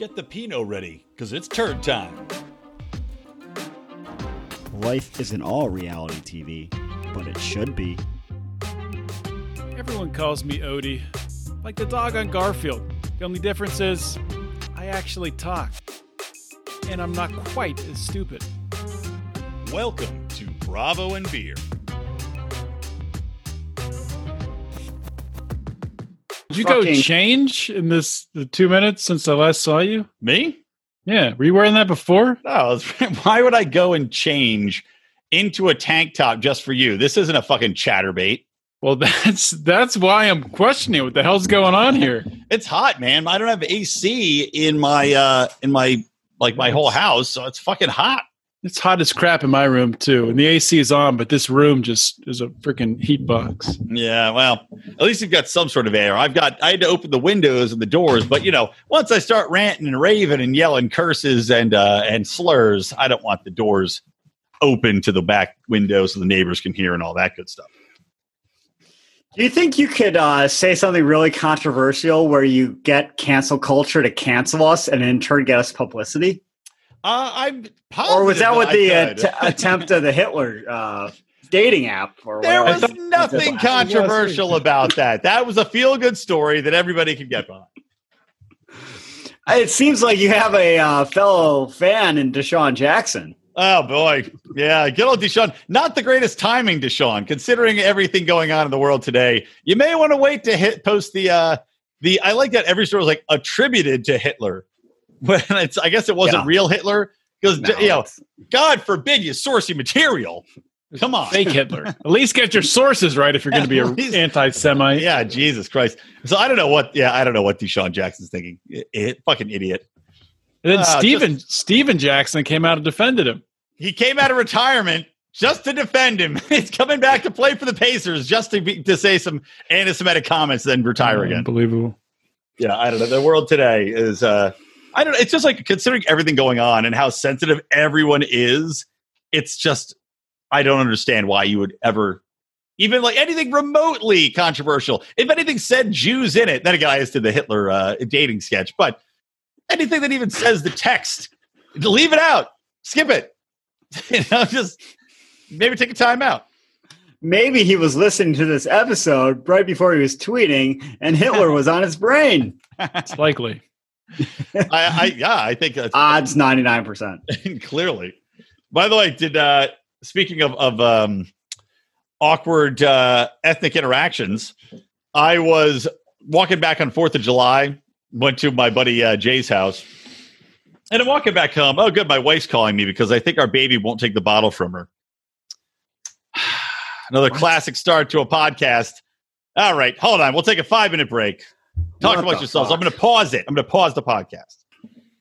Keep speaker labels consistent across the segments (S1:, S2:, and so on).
S1: Get the Pinot ready, because it's turd time.
S2: Life isn't all reality TV, but it should be.
S3: Everyone calls me Odie, like the dog on Garfield. The only difference is I actually talk. And I'm not quite as stupid.
S1: Welcome to Bravo and Beer.
S3: You go change in this the two minutes since I last saw you?
S1: Me?
S3: Yeah, were you wearing that before?
S1: No, why would I go and change into a tank top just for you? This isn't a fucking Chaturbate.
S3: Well, that's that's why I'm questioning what the hell's going on here.
S1: It's hot, man. I don't have AC in my uh in my like my whole house, so it's fucking hot.
S3: It's hot as crap in my room too, and the AC is on, but this room just is a freaking heat box.
S1: Yeah, well, at least you've got some sort of air. I've got I had to open the windows and the doors, but you know, once I start ranting and raving and yelling curses and uh and slurs, I don't want the doors open to the back window so the neighbors can hear and all that good stuff.
S2: Do you think you could uh, say something really controversial where you get cancel culture to cancel us and in turn get us publicity?
S1: Uh, I'm
S2: Or was that what the attempt of the Hitler uh, dating app? Or
S1: There
S2: whatever?
S1: was nothing controversial about that. That was a feel good story that everybody could get behind.
S2: It seems like you have a uh, fellow fan in DeSean Jackson.
S1: Oh boy, yeah, good old DeSean. Not the greatest timing, DeSean, considering everything going on in the world today. You may want to wait to hit post the uh the. I like that every story was like attributed to Hitler, when it's. I guess it wasn't
S2: Yeah.
S1: real Hitler because
S2: No,
S1: you know, God forbid you source your material. Come on,
S3: Fake Hitler. At least get your sources right if you're going to be an anti-Semite.
S1: yeah, Jesus Christ. So I don't know what. Yeah, I don't know what DeSean Jackson's thinking. I- I- fucking idiot.
S3: And then
S1: Ah,
S3: Steven Stephen Jackson came out and defended him.
S1: He came out of retirement just to defend him. He's coming back to play for the Pacers just to be, to say some anti-Semitic comments, then retire again.
S3: Unbelievable.
S1: Yeah, I don't know. The world today is. uh I don't know. It's just like considering everything going on and how sensitive everyone is. It's just I don't understand why you would ever even like anything remotely controversial. If anything said Jews in it, then again, I just did the Hitler uh, dating sketch, but anything that even says the text, leave it out, skip it. you know, just maybe take a time out.
S2: Maybe he was listening to this episode right before he was tweeting, and Hitler was on his brain.
S3: It's likely.
S1: I, I yeah, I think that's
S2: Odds ninety nine percent.
S1: clearly. By the way, did uh speaking of of um awkward uh ethnic interactions, I was walking back on 4th of July, went to my buddy uh, Jay's house. And I'm walking back home. Oh, good. My wife's calling me because I think our baby won't take the bottle from her. Another classic start to a podcast. All right, hold on. We'll take a five minute break. Talk
S2: What
S1: amongst
S2: the
S1: yourselves.
S2: fuck?
S1: I'm going to pause it. I'm going to pause the podcast.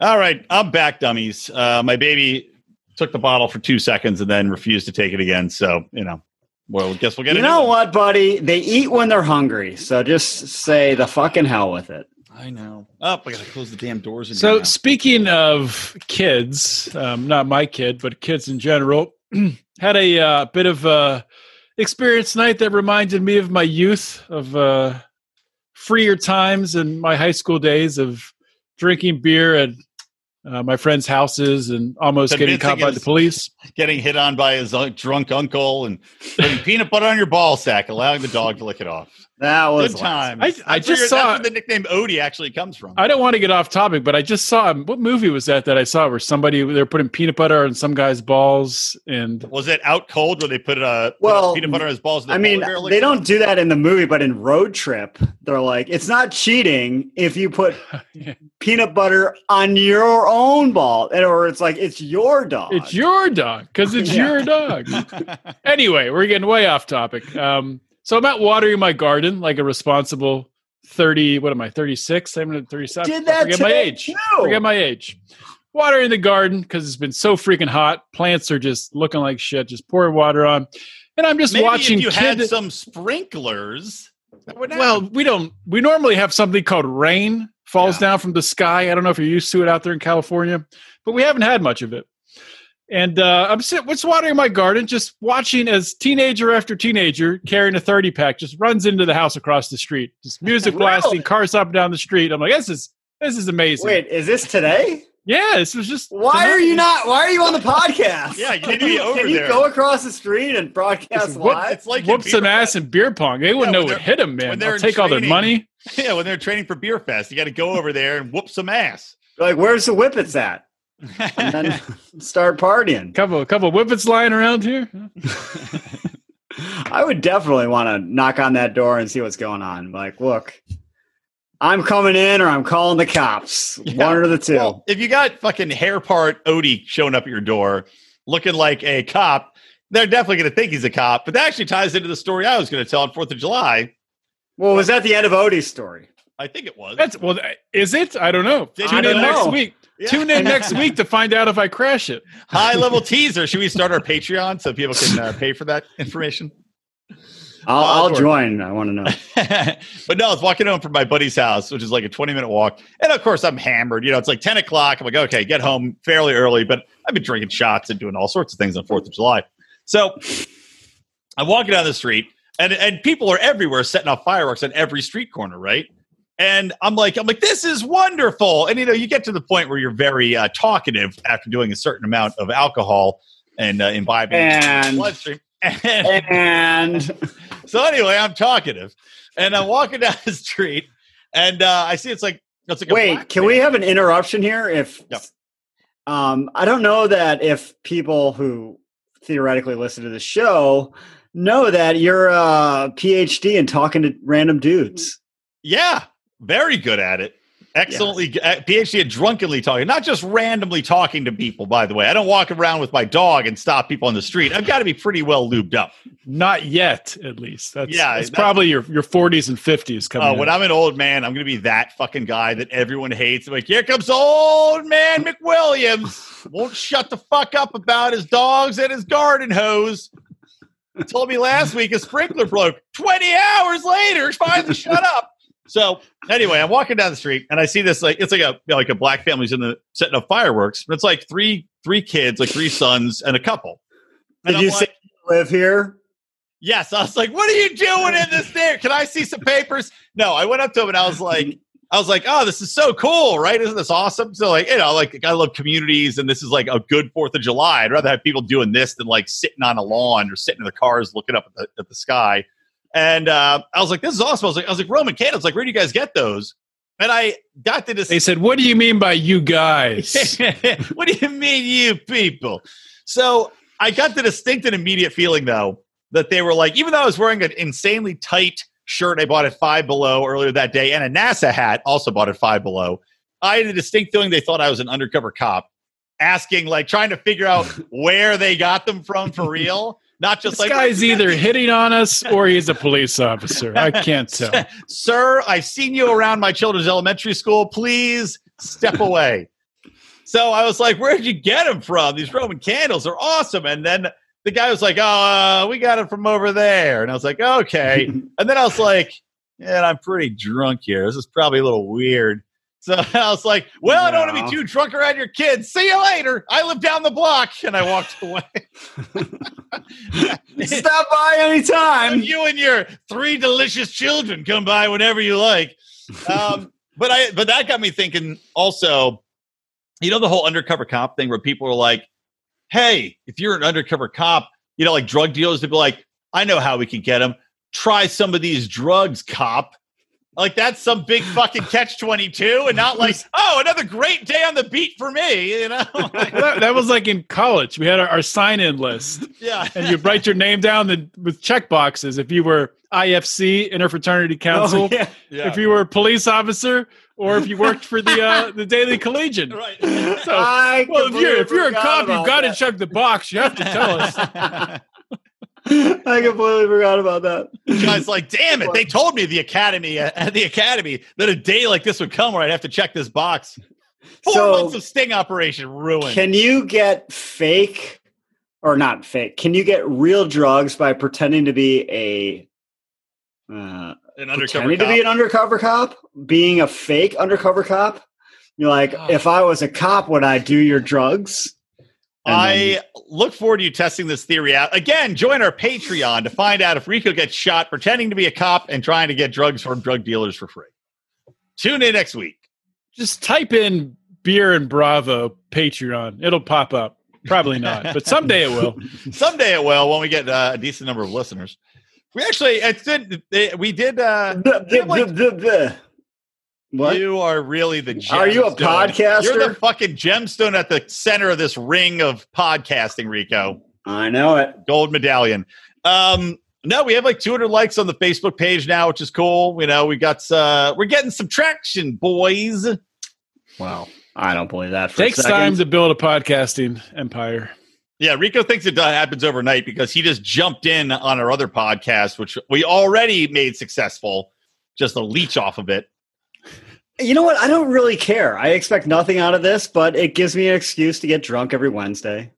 S1: All right, I'm back, dummies. Uh, my baby took the bottle for two seconds and then refused to take it again. So, you know, well, guess we'll get
S2: You know
S1: one.
S2: what, buddy? They eat when they're hungry, so just say the fucking hell with it.
S1: I know. Oh, I got to close the damn doors.
S3: So speaking of kids, um, not my kid, but kids in general, had a uh, bit of a experience tonight that reminded me of my youth, of uh, freer times in my high school days of drinking beer at uh, my friends' houses and almost getting caught by the police.
S1: getting hit on by his uh, drunk uncle and putting peanut butter on your ball sack, allowing the dog to lick it off.
S2: That was
S1: Good time.
S3: I- I just saw-
S1: that's where the nickname Odie actually comes from.
S3: I don't want to get off topic, but I just saw what movie was that that I saw where somebody they're putting peanut butter on some guy's balls and
S1: Was it out cold where they put uh, put
S2: Well,
S1: peanut butter on his balls? and
S2: I mean,
S1: polar bear licked
S2: they don't do that in the movie, but in Road Trip, they're like, it's not cheating if you put peanut butter on your own ball, and- or it's like it's your dog.
S3: it's your dog because it's
S2: Yeah.
S3: your dog. anyway, we're getting way off topic. Um, so I'm out watering my garden like a responsible 30, what am I, 36? I'm at 37.
S2: Did
S3: I
S2: that
S3: forget my age.
S2: too.
S3: Forget my age. Watering the garden because it's been so freaking hot. Plants are just looking like shit. Just pour water on. And I'm just
S1: Maybe
S3: watching
S1: if you
S3: kid-
S1: had some sprinklers.
S3: Well, we don't. We normally have something called rain falls
S1: Yeah.
S3: down from the sky. I don't know if you're used to it out there in California, but we haven't had much of it. And uh, I'm sitting, what's watering my garden, just watching as teenager after teenager carrying a 30 pack just runs into the house across the street. Just music
S2: Really?
S3: blasting, cars up and down the street. I'm like, this is This is amazing.
S2: Wait, is this today?
S3: Yeah, this was just.
S2: Why
S3: tonight.
S2: are you not? Why are you on the podcast?
S1: Yeah, you
S2: can
S1: need to be
S2: you,
S1: over
S2: can you
S1: there.
S2: go across the street and broadcast
S3: It's whoop-
S2: live?
S1: It's like in
S3: Whoop some
S1: Beer
S3: ass in beer pong. They wouldn't
S1: Yeah,
S3: know
S1: when
S3: what hit them, man.
S1: they're
S3: They'll
S1: in
S3: take all their money.
S1: Yeah, when they're training for Beer Fest, you got to go over there and whoop some ass.
S2: like, where's the whippets at? And then start partying.
S3: Couple, couple whippets lying around here.
S2: I would definitely want to knock on that door and see what's going on. Like, look, I'm coming in or I'm calling the cops.
S1: Yeah.
S2: One or the two.
S1: Well, if you got fucking hair part Odie showing up at your door looking like a cop, they're definitely going to think he's a cop. But that actually ties into the story I was going to tell on Fourth of July.
S2: well, was that the end of Odie's story?
S1: I think it was.
S3: That's well. Is it? I don't know. Tune in
S2: know?
S3: next week.
S1: Yeah.
S3: Tune in next week to find out if I crash it.
S1: High level teaser. Should we start our Patreon so people can uh, pay for that information?
S2: I'll,
S1: Uh,
S2: I'll join. I want to know.
S1: but no, I was walking home from my buddy's house, which is like a 20 minute walk. And of course, I'm hammered. You know, it's like 10 o'clock. I'm like, okay, get home fairly early, but I've been drinking shots and doing all sorts of things on 4th of July. So I'm walking down the street, and, and people are everywhere setting off fireworks on every street corner, right? And I'm like, I'm like, this is wonderful. And you know, you get to the point where you're very uh, talkative after doing a certain amount of alcohol and uh, imbibing
S2: And-
S1: bloodstream. And,
S2: And
S1: so anyway, I'm talkative, and I'm walking down the street, and uh, I see it's like it's like
S2: wait, can
S1: man.
S2: we have an interruption here? If
S1: Yep.
S2: um, I don't know that if people who theoretically listen to the show know that you're a PhD in talking to random dudes.
S1: Yeah, very good at it. Excellently, g- uh, PhD at drunkenly talking, not just randomly talking to people. By the way, I don't walk around with my dog and stop people on the street. I've got to be pretty well lubed up.
S3: Not yet, at least. That's,
S1: Yeah,
S3: it's
S1: that-
S3: probably your your 40s and 50s coming.
S1: Uh, when. I'm an old man, I'm going to be that fucking guy that everyone hates. I'm like, here comes old man McWilliams. Won't shut the fuck up about his dogs and his garden hose. He told me last week a sprinkler broke. 20 hours later, finally shut up. So anyway, I'm walking down the street and I see this like it's like a you know, like a black family's in the setting up fireworks. And It's like three three kids, like three sons and a couple. And
S2: Did
S1: I'm
S2: you
S1: like,
S2: say you live here?
S1: Yes, I was like, "What are you doing in this there? Can I see some papers?" No, I went up to him and I was like, "I was like, oh, this is so cool, right? Isn't this awesome?" So like, you know, like I love communities, and this is like a good Fourth of July. I'd rather have people doing this than like sitting on a lawn or sitting in the cars looking up at the, at the sky. And uh, I was like, "This is awesome." I was like, "I was like Roman candles. Like, where do you guys get those?" And I got to this.
S3: they said, "What do you mean by you guys?"
S1: what do you mean, you people? So I got the distinct and immediate feeling, though, that they were like, even though I was wearing an insanely tight shirt I bought at Five Below earlier that day and a NASA hat also bought at Five Below, I had a distinct feeling they thought I was an undercover cop, asking, like, trying to figure out where they got them from for real. Not just
S3: this
S1: like
S3: guy's either hitting on us or he's a police officer. I can't tell.
S1: Sir, I've seen you around my children's elementary school. Please step away. so I was like, Where'd you get them from? These Roman candles are awesome. And then the guy was like, Oh, uh, we got it from over there. And I was like, Okay. and then I was like, Yeah, I'm pretty drunk here. This is probably a little weird. So I was like, Well, I don't want to be too drunk around your kids. See you later. I live down the block. And I walked away.
S2: Stop by anytime.
S1: you and your three delicious children come by whenever you like. Um, but I, but that got me thinking. Also, you know the whole undercover cop thing, where people are like, "Hey, if you're an undercover cop, you know, like drug dealers, they'd be like, I know how we can get them. Try some of these drugs, cop." Like that's some big fucking catch twenty two, and not like, oh, another great day on the beat for me. You know,
S3: that, that was like in college. We had our, our sign-in list,
S1: yeah.
S3: and you write your name down the, with check boxes. If you were IFC, Interfraternity Council,
S2: Oh, yeah.
S1: yeah.
S3: if you were a police officer, or if you worked for the uh, the Daily Collegian.
S1: right.
S3: So,
S2: I
S3: well, if you're if you're a cop, you've got to check the box. You have to tell us.
S2: I completely forgot about that.
S1: guy's like, damn it! They told me the academy uh, at the academy that a day like this would come where I'd have to check this box. Four
S2: So-
S1: months of sting operation ruined.
S2: Can you get fake or not fake? Can you get real drugs by pretending to be a uh,
S1: An undercover
S2: pretending to be an undercover cop, being a fake undercover cop? You're like,
S1: Oh.
S2: if I was a cop, would I do your drugs? And
S1: I
S2: then-
S1: look forward to you testing this theory out. Again, join our Patreon to find out if Rico gets shot pretending to be a cop and trying to get drugs from drug dealers for free. Tune in next week.
S3: Just type in beer and Bravo Patreon. It'll pop up. Probably not, but someday it will.
S1: Someday it will when we get uh, a decent number of listeners. We actually, it did. It, we did. Uh,
S2: The-
S1: we have,
S2: the-
S1: like,
S2: the- the- What?
S1: You are really the.
S2: Are you a
S1: gemstone.
S2: podcaster?
S1: You're the fucking gemstone at the center of this ring of podcasting, Rico.
S2: I know it.
S1: Gold medallion. Um, no, we have like 200 likes on the Facebook page now, which is cool. You know, we got uh, we're getting some traction, boys.
S2: Wow. I don't believe that for
S3: Takes
S2: a
S3: time to build a podcasting empire.
S1: Yeah, Rico thinks it happens overnight because he just jumped in on our other podcast, which we already made successful. Just a leech off of it.
S2: You know what? I don't really care. I expect nothing out of this, but it gives me an excuse to get drunk every Wednesday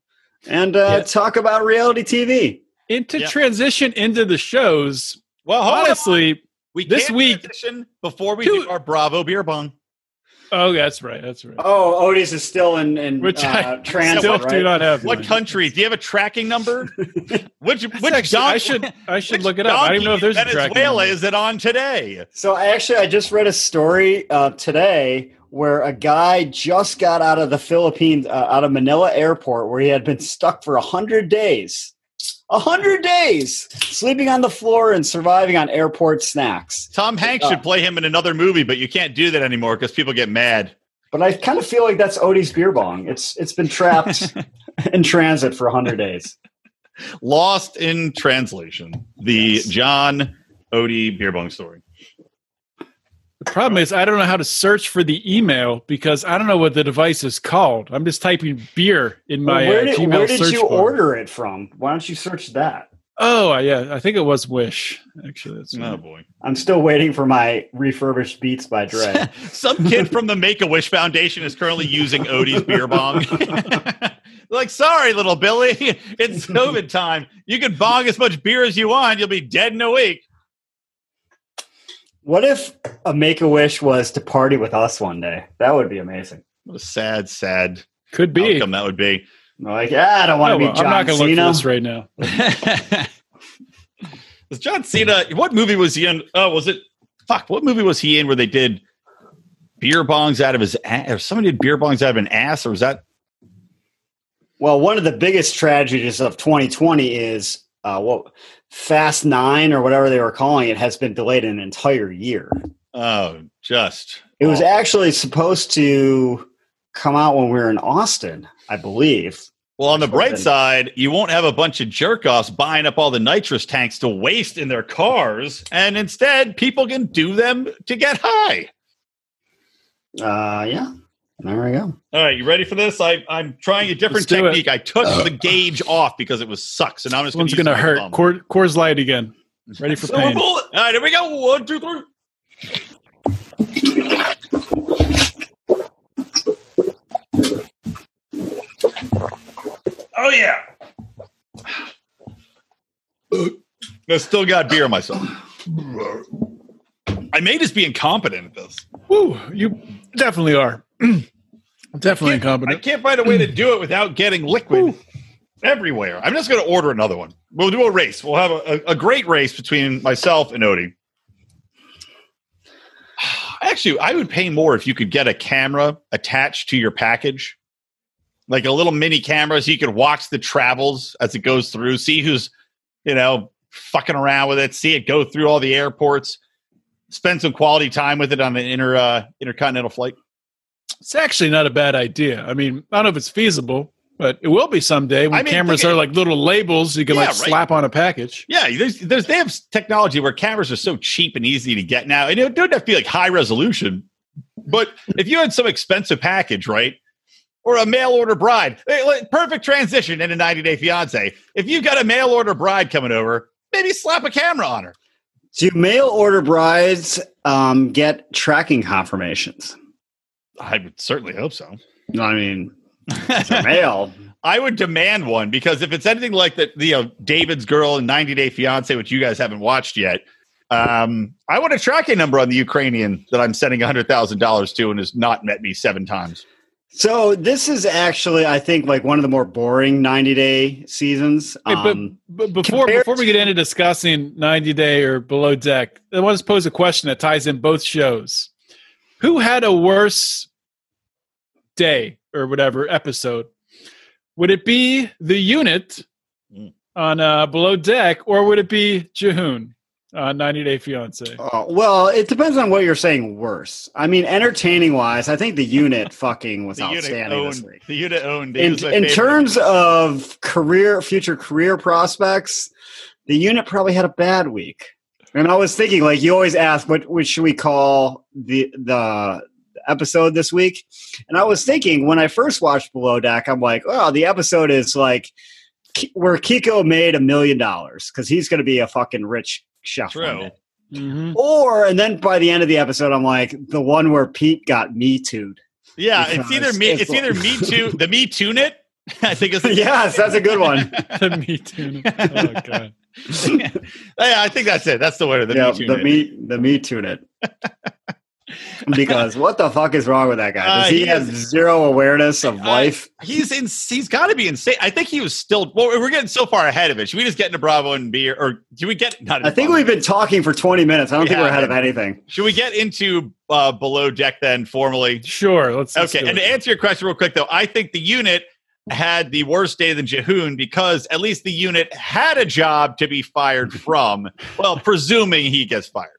S2: and uh,
S3: Yeah.
S2: talk about reality TV.
S3: And to
S1: Yeah.
S3: transition into the shows,
S1: Well, hold on.
S3: honestly,
S1: we
S3: this
S1: can't
S3: week-
S1: before we
S3: Two-
S1: do our Bravo beer bong.
S3: Oh, that's right, that's right.
S2: Oh, Otis is still in, in
S3: Which
S2: uh,
S3: I
S2: transit,
S3: still
S2: right?
S3: do not have.
S1: What
S3: mine.
S1: country? Do you have a tracking number? which which
S3: actually-
S1: don-
S3: I should I should look it up. I don't even know if there's a tracking
S1: Venezuela
S3: number.
S1: is it on today?
S2: So actually, I just read a story uh, today where a guy just got out of the Philippines, uh, out of Manila airport, where he had been stuck for a hundred days. A hundred days sleeping on the floor and surviving on airport snacks.
S1: Tom Hanks
S2: Uh,
S1: should play him in another movie, but you can't do that anymore because people get mad.
S2: But I kind of feel like that's Odie's beer bong. It's it's been trapped in transit for a hundred days.
S1: Lost in translation. The
S2: Yes.
S1: John Odie beer bong story.
S3: The problem is I don't know how to search for the email because I don't know what the device is called. I'm just typing beer in my
S2: where
S3: uh,
S2: did,
S3: Gmail
S2: where did
S3: search
S2: you
S3: bar.
S2: order it from? Why don't you search that?
S3: Oh, yeah, I think it was Wish. Actually, that's
S1: Oh boy.
S2: I'm still waiting for my refurbished Beats by Dre.
S1: Some kid from the Make a Wish Foundation is currently using Odie's beer bong. like, sorry, little Billy, it's COVID time. You can bong as much beer as you want. You'll be dead in a week.
S2: What if a Make a Wish was to party with us one day? That would be amazing.
S1: What a sad, sad
S3: could be.
S1: outcome that would be.
S2: Like, yeah, I don't want to
S3: Oh,
S2: be John
S3: I'm not going to look
S2: Cena.
S3: for this right now.
S1: was John Cena? What movie was he in? Oh, was it? Fuck! What movie was he in where they did beer bongs out of his ass? Or somebody did beer bongs out of an ass? Or was that?
S2: Well, one of the biggest tragedies of 2020 is uh, what Fast Nine or whatever they were calling it has been delayed an entire year.
S1: Oh, just
S2: It was actually supposed to come out when we were in Austin, I believe.
S1: Well, on the bright side, you won't have a bunch of jerk offs buying up all the nitrous tanks to waste in their cars, and instead, people can do them to get high.
S2: Uh, yeah, there we go.
S1: All right, you ready for this? I, I'm trying a different
S3: Let's it.
S1: technique. I took uh, the gauge off because it was sucks, and now I'm just
S3: This one's
S1: going
S3: going to hurt. Coors, Coors Light again. Ready for pain.
S1: All right, here we go. One, two, three. Oh yeah. I still got beer in myself. I may just be incompetent at this.
S3: Woo, you definitely are. Definitely
S1: I
S3: incompetent.
S1: I can't find a way to do it without getting liquid everywhere. I'm just going to order another one. We'll do a race. We'll have a, a, a great race between myself and Odie. Actually, I would pay more if you could get a camera attached to your package, like a little mini camera, so you could watch the travels as it goes through, see who's, you know, fucking around with it, see it go through all the airports, spend some quality time with it on an inter uh, intercontinental flight.
S3: It's actually not a bad idea. I mean, I don't know if it's feasible, but it will be someday when
S1: I mean,
S3: cameras are like little labels you can
S1: Yeah,
S3: like
S1: right.
S3: slap on a package.
S1: Yeah, there's, there's they have technology where cameras are so cheap and easy to get now, and it don't have to be like high resolution. But if you had some expensive package, right, or a mail order bride, perfect transition in a 90 day fiance. If you've got a mail order bride coming over, maybe slap a camera on her.
S2: Do mail order brides um, get tracking confirmations?
S1: I would certainly hope so.
S2: I mean, it's a mail.
S1: I would demand one because if it's anything like the, the you know, David's girl in 90 Day Fiance, which you guys haven't watched yet, um, I want a tracking number on the Ukrainian that I'm sending $100,000 to and has not met me seven times.
S2: So this is actually, I think, like one of the more boring 90 day seasons.
S3: Hey, but,
S2: Um,
S3: but before before we get into discussing 90 Day or Below Deck, I want to pose a question that ties in both shows. who had a worse day or whatever episode? Would it be the unit
S1: Mm.
S3: on uh, Below Deck, or would it be Jihoon on 90 Day Fiance?
S2: Oh, well, it depends on what you're saying worse. I mean, entertaining wise, I think the unit fucking was
S1: The unit
S2: outstanding this week.
S1: The unit owned.
S2: In, in terms of career, future career prospects, the unit probably had a bad week. And I was thinking, like you always ask, what, what should we call the the episode this week? And I was thinking when I first watched Below Deck, I'm like, oh, the episode is like where Kiko made a million dollars because he's going to be a fucking rich chef. one
S1: True.
S2: day.
S3: Mhm.
S2: Or and then by the end of the episode, I'm like the one where Pete got me too'd.
S1: Yeah, it's either me.
S2: it's
S1: It's,
S2: like-
S1: either me too. The me tune it. I think it's
S2: yes, that's a good one.
S3: the Me Too. Oh, God.
S1: yeah, I think that's it. That's the winner. The
S2: yeah,
S1: me tune
S2: the me the me tune it. Because what the fuck is wrong with that guy? Does
S1: Uh,
S2: he,
S1: he
S2: have zero awareness of
S1: Uh,
S2: life?
S1: He's in, he's got to be insane. I think he was still. Well, we're getting so far ahead of it. Should we just get into Bravo and beer, or do we get? Not
S2: I think
S1: Bravo.
S2: we've been talking for 20 minutes. I don't
S1: We
S2: think we're ahead of anything.
S1: Should we get into uh, below deck then formally?
S3: Sure. Let's, let's
S1: Okay, and to answer your question real quick though, I think the unit had the worst day than Jihoon because at least the unit had a job to be fired from. well, presuming he gets fired.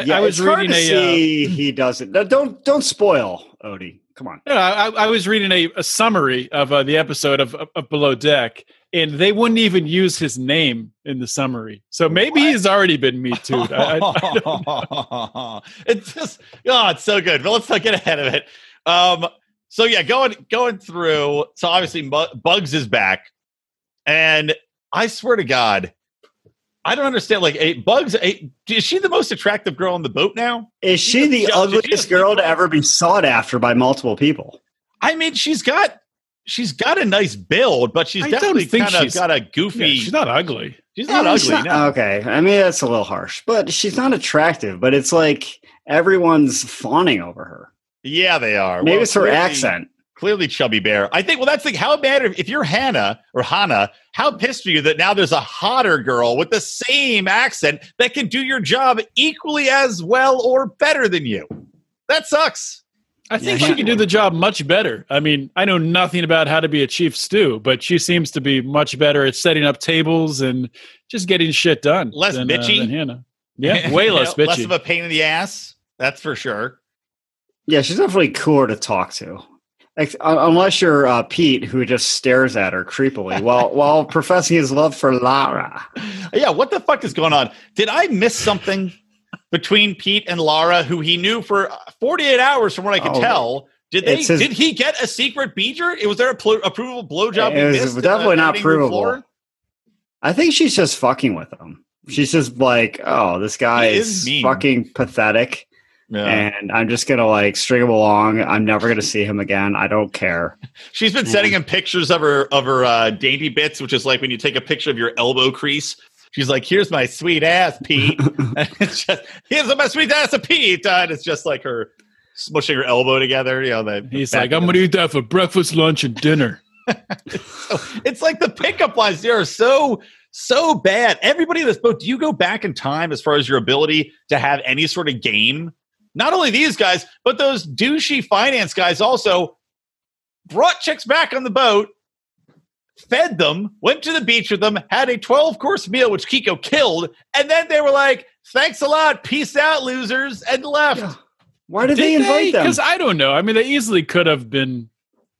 S3: I,
S2: Yeah,
S3: I was reading
S2: to
S3: a. Uh,
S2: see he doesn't. No, don't don't spoil Odie. Come on.
S3: no, I, I was reading a, a summary of uh, the episode of, of, Below Deck, and they wouldn't even use his name in the summary. So maybe he's already been Me Too.
S1: It's just oh, it's so good. But let's not get ahead of it. Um, so yeah, going going through. So obviously, Bugs is back, and I swear to God, I don't understand. Like, a Bugs, a, is she the most attractive girl on the boat now?
S2: Is she
S1: Did
S2: the
S1: just-
S2: ugliest
S1: just-
S2: girl to ever be sought after by multiple people?
S1: I mean, she's got she's got a nice build, but she's
S3: I
S1: definitely
S3: think
S1: kind of got a
S3: yeah,
S1: goofy.
S3: she's not ugly.
S1: she's not
S2: Eh,
S1: ugly.
S2: she's not-
S1: no.
S2: Okay, I mean that's a little harsh, but she's not attractive. But it's like everyone's fawning over her.
S1: Yeah, they are.
S2: Maybe
S1: Well,
S2: it's her
S1: clearly-
S2: accent.
S1: Clearly, chubby bear. I think. Well, that's like how bad if you're Hannah or Hannah. How pissed are you that now there's a hotter girl with the same accent that can do your job equally as well or better than you? That sucks.
S3: I think
S2: Yeah,
S3: she
S2: he-
S3: could do the job much better. I mean, I know nothing about how to be a chief stew, but she seems to be much better at setting up tables and just getting shit done.
S1: Less
S3: than,
S1: bitchy?
S3: Uh, than Hannah. Yeah, way less
S1: Less
S3: bitchy.
S1: of a pain in the ass. That's for sure.
S2: Yeah, she's definitely cooler to talk to. Unless you're uh, Pete, who just stares at her creepily while while professing his love for Lara.
S1: Yeah, what the fuck is going on? Did I miss something between Pete and Lara, who he knew for 48 hours, from what I could
S2: Oh,
S1: tell? Did they?
S2: his-
S1: did he get a secret beater? It was there a pl- approvable blowjob?
S2: It was definitely not provable. I think she's just fucking with him. She's just like, oh, this guy
S1: He is
S2: is, fucking pathetic,
S1: Yeah.
S2: and I'm just gonna like string him along. I'm never gonna see him again. I don't care.
S1: She's been sending him pictures of her of her uh, dainty bits, which is like when you take a picture of your elbow crease. She's like, "Here's my sweet ass, Pete." and it's just, "Here's my sweet ass, of Pete," uh, and it's just like her smushing her elbow together. You know, the
S3: He's like, I'm going to eat that for breakfast, lunch, and dinner.
S1: it's like the pickup lines there are so so bad. Everybody in this boat, do you go back in time as far as your ability to have any sort of game? Not only these guys, but those douchey finance guys also brought chicks back on the boat, fed them, went to the beach with them, had a 12 course meal, which Kiko killed, and then they were like, thanks a lot, peace out, losers, and left.
S2: Yeah. Why did, they invite them?
S3: Because I don't know. I mean, they easily could have been,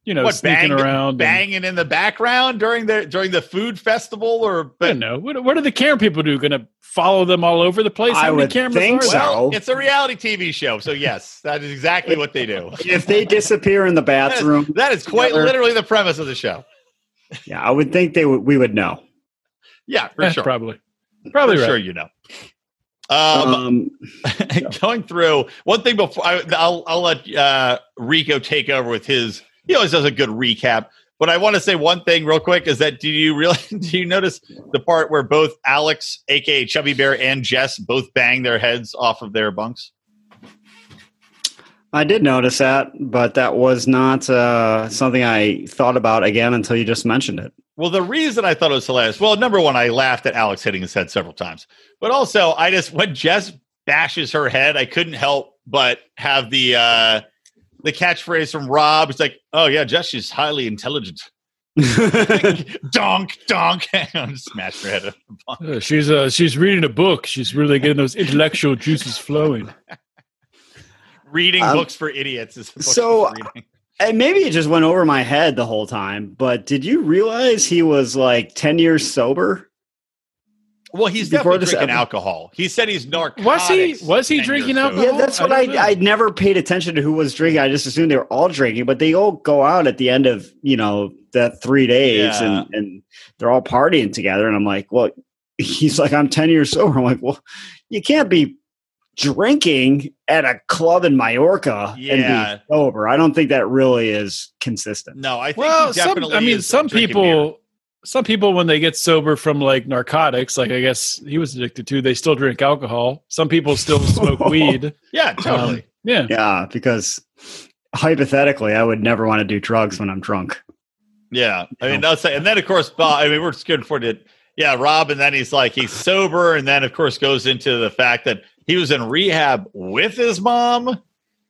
S3: you know,
S1: What
S3: sneaking
S1: bang,
S3: around. and-
S1: banging in the background during the during the food festival, or
S3: I don't know. What, what are the camera people do? Going to follow them all over the place?
S2: I
S3: How many
S2: would
S3: cameras
S2: think so.
S1: Well, it's a reality TV show, so yes, that is exactly what they do.
S2: if they disappear in the bathroom,
S1: that is quite
S2: together-
S1: literally the premise of the show.
S2: yeah, I would think they would. We would know.
S1: Yeah, for
S3: Eh,
S1: sure.
S3: Probably. Probably
S1: for
S3: right.
S1: sure, you know. Um,
S2: Um,
S1: going through one thing before I, I'll I'll let uh, Rico take over with his. He always does a good recap. But I want to say one thing real quick is that do you really do you notice the part where both Alex, aka Chubby Bear, and Jess both bang their heads off of their bunks?
S2: I did notice that, but that was not uh, something I thought about again until you just mentioned it.
S1: Well, the reason I thought it was hilarious, well, number one, I laughed at Alex hitting his head several times, but also I just when Jess bashes her head, I couldn't help but have the uh the catchphrase from Rob. It's like, oh yeah, Jess, is highly intelligent. donk, donk. Smash her head.
S3: Uh, she's uh, she's reading a book. She's really getting those intellectual juices flowing.
S1: Reading
S2: Um,
S1: books for idiots is
S2: so- and maybe it just went over my head the whole time, but did you realize he was like 10 years sober?
S1: Well, he's
S2: before
S1: definitely drinking
S2: epi-
S1: alcohol. He said he's narcotics.
S3: Was he- was he drinking alcohol?
S2: Yeah, that's what
S3: don't
S2: I. I never paid attention to who was drinking. I just assumed they were all drinking, but they all go out at the end of, you know, that 3 days
S1: Yeah.
S2: and and they're all partying together and I'm like, "Well, he's like I'm 10 years sober." I'm like, "Well, you can't be drinking at a club in Mallorca and be sober." I don't think that really is consistent.
S1: No, I think
S3: Well,
S1: he
S3: some,
S1: definitely
S3: I mean,
S1: is
S3: some people,
S1: beer.
S3: Some people when they get sober from like narcotics, like I guess he was addicted to, they still drink alcohol. Some people still smoke weed.
S1: Yeah, totally.
S3: Um, yeah.
S2: Yeah, because hypothetically, I would never want to do drugs when I'm drunk.
S1: Yeah, I mean that's and then of course Bob. I mean we're just good for it. Yeah, Rob, and then he's like he's sober, and then of course goes into the fact that he was in rehab with his mom.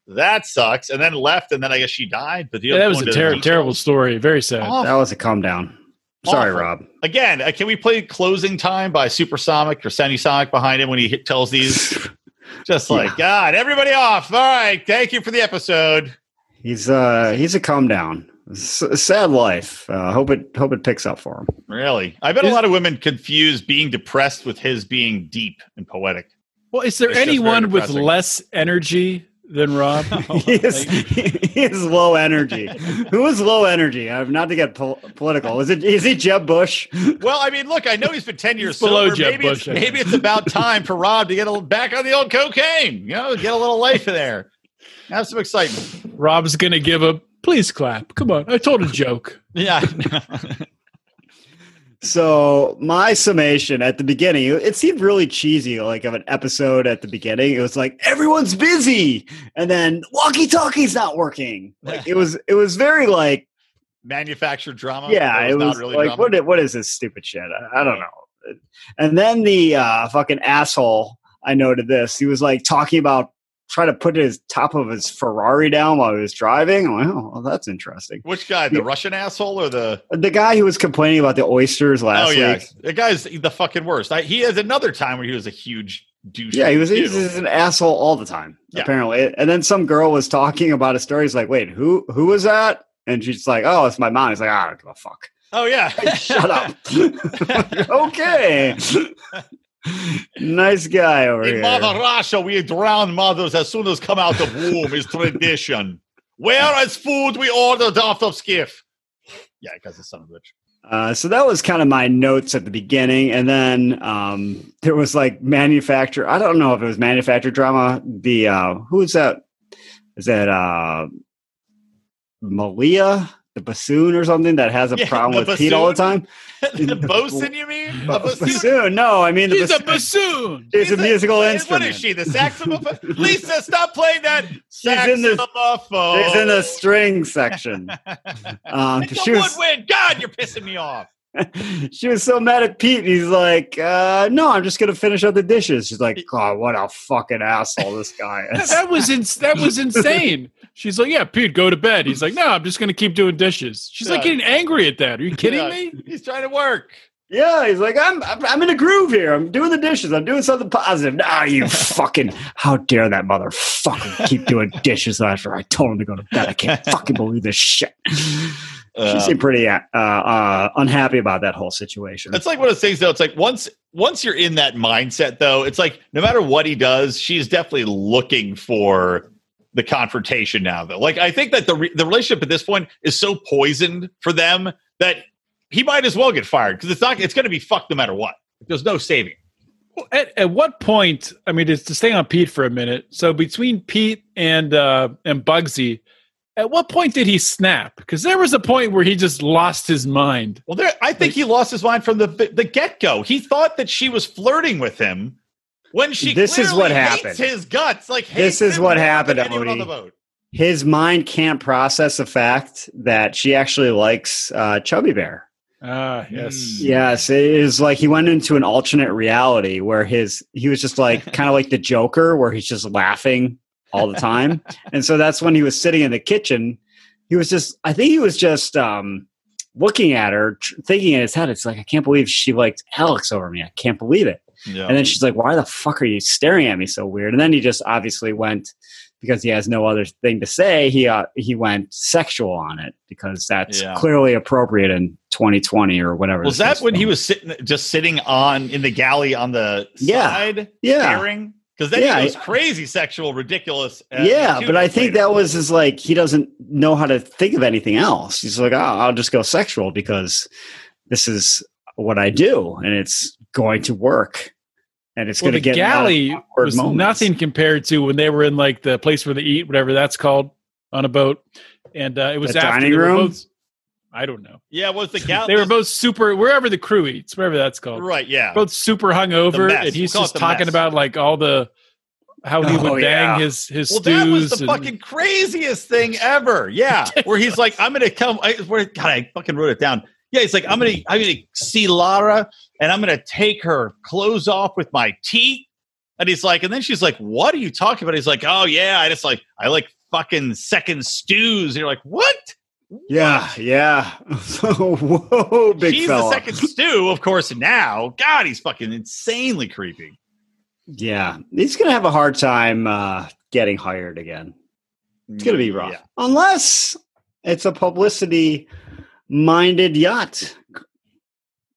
S1: That sucks, and then left, and then I guess she died. But the
S3: Yeah,
S1: other
S3: that was a ter- terrible story. Very sad.
S1: Awful.
S2: That was a calm down. Sorry,
S1: Awful.
S2: Rob.
S1: Again, uh, can we play "Closing Time" by Supersonic or Semisonic behind him when he hit, tells these? Just like God, everybody off. All right, thank you for the episode.
S2: He's uh he's a calm down. S- sad life. Uh, hope it hope it picks up for him.
S1: Really, I bet a lot of women confuse being depressed with his being deep and poetic.
S3: Well, is there
S1: It's
S3: anyone with less energy than Rob?
S2: he, is, he is low energy. Who is low energy? I'm not to get pol- political. Is it is he Jeb Bush?
S1: Well, I mean, look, I know he's been ten years
S3: below
S1: sober.
S3: Jeb
S1: maybe
S3: Bush,
S1: it's, maybe it's about time for Rob to get a little back on the old cocaine. You know, get a little life in there, have some excitement.
S3: Rob's going to give a please clap. Come on. I told a joke.
S1: Yeah,
S2: So my summation at the beginning, it seemed really cheesy, like of an episode at the beginning. It was like everyone's busy, and then walkie-talkie's not working. Like it was, it was very like,
S1: manufactured drama.
S2: yeah,
S1: That
S2: it
S1: not
S2: was
S1: really
S2: like
S1: drama.
S2: what? What is this stupid shit? I, I don't know. And then the uh, fucking asshole, I noted this. He was like talking about trying to put his top of his Ferrari down while he was driving. I'm like, oh, well, that's interesting.
S1: Which guy? The Russian asshole or the?
S2: The guy who was complaining about the oysters last
S1: oh yeah,
S2: week.
S1: the guy's the fucking worst. I, he has another time where he was a huge douche.
S2: Yeah, he was, he
S1: too.
S2: was an asshole all the time,
S1: Yeah.
S2: apparently. And then some girl was talking about a story. He's like, wait, who who was that? And she's like, oh, it's my mom. He's like, ah, I don't give a fuck.
S1: Oh yeah,
S2: Shut up. okay. Nice guy over
S1: In
S2: here.
S1: Mother Russia, we drown mothers as soon as come out of womb is tradition. Where is food we ordered off of skiff? Yeah, because the son of a bitch.
S2: Uh, so that was kind of my notes at the beginning, and then um, there was like manufacture. I don't know if it was manufactured drama. The uh, who is that? Is that uh, Malia, the bassoon or something that has a
S1: Yeah,
S2: problem with Pete all the time?
S1: the bosun, you mean? The bassoon?
S2: bassoon? No, I mean the
S3: He's a
S2: bassoon.
S3: bassoon.
S2: It's a
S1: She's
S2: musical instrument.
S1: What is she? The saxophone? Lisa, stop playing that She's
S2: in the-
S1: saxophone.
S2: It's in the string section. Um,
S1: It's
S2: she
S1: a
S2: was
S1: woodwind. God, you're pissing me off.
S2: she was so mad at Pete. He's like, uh, "No, I'm just gonna finish up the dishes." She's like, "God, what a fucking asshole this guy is."
S3: that was ins- that was insane. She's like, "Yeah, Pete, go to bed." He's like, "No, I'm just going to keep doing dishes." She's like getting angry at that. Are you kidding
S1: Yeah,
S3: me?
S1: He's trying to work.
S2: Yeah, he's like, I'm, I'm, I'm in a groove here. I'm doing the dishes. I'm doing something positive. Nah, you fucking, how dare that motherfucker keep doing dishes after I told him to go to bed. I can't fucking believe this shit. she
S1: Uh,
S2: seemed pretty uh, uh, unhappy about that whole situation.
S1: It's like one of those things, though. It's like once once you're in that mindset, though, it's like no matter what he does, she's definitely looking for the confrontation now. Though, like I think that the re- the relationship at this point is so poisoned for them that he might as well get fired because it's not it's going to be fucked no matter what. There's no saving.
S3: Well, At, at what point? I mean, just to stay on Pete for a minute. So between Pete and uh, and Bugsy, at what point did he snap? Because there was a point where he just lost his mind.
S1: Well, there, I think he lost his mind from the the get go. He thought that she was flirting with him when she.
S2: This is what happened.
S1: His guts, like
S2: This
S1: hates
S2: is
S1: him
S2: what
S1: more
S2: happened,
S1: on
S2: Odie.
S1: the boat.
S2: His mind can't process the fact that she actually likes uh, Chubby Bear.
S3: Ah, yes.
S1: Mm.
S2: Yes, it is like he went into an alternate reality where his he was just like kind of like the Joker, where he's just laughing all the time. and so that's when he was sitting in the kitchen. He was just, I think he was just um, looking at her, tr- thinking in his head, it's like, I can't believe she liked Alex over me. I can't believe it.
S1: Yeah.
S2: And then she's like, why the fuck are you staring at me so weird? And then he just obviously went, because he has no other thing to say, he uh, he went sexual on it because that's
S1: Yeah.
S2: clearly appropriate in 2020 or whatever.
S1: was that when he was sitting, just sitting on in the galley on the
S2: Yeah.
S1: side,
S2: Yeah.
S1: staring? Because then
S2: Yeah,
S1: he crazy, sexual, ridiculous. uh,
S2: yeah, but I think
S1: later.
S2: that was his like he doesn't know how to think of anything else. He's like, oh, I'll just go sexual because this is what I do, and it's going to work, and it's
S3: Well,
S2: going to get me of
S3: galley
S2: awkward
S3: was
S2: moments.
S3: nothing compared to when they were in like the place where they eat, whatever that's called, on a boat, and uh, it was
S2: The
S3: after
S2: dining
S3: they
S2: room?
S3: both- I don't know.
S1: yeah, it was the galley
S3: They were both super wherever the crew eats, wherever that's called.
S1: right. Yeah,
S3: Both super hungover,
S1: mess.
S3: and he's
S1: We'll
S3: just talking
S1: mess.
S3: about like all the how he
S2: Oh,
S3: would
S2: yeah.
S3: bang his his
S1: Well,
S3: stews.
S1: that was the
S3: and-
S1: fucking craziest thing ever. Yeah, where he's like, "I'm gonna come." I, where, God, I fucking wrote it down. Yeah, he's like, "I'm gonna, I'm gonna see Lara, and I'm gonna take her clothes off with my teeth." And he's like, and then she's like, "What are you talking about?" He's like, "Oh yeah, I just like, I like fucking second stews." And you're like, "What?"
S2: Yeah, yeah. So whoa, big
S1: She's
S2: fella.
S1: the second stew, of course. Now, God, he's fucking insanely creepy.
S2: Yeah, he's going to have a hard time uh, getting hired again. It's going to be rough,
S1: Yeah.
S2: unless it's a publicity minded yacht.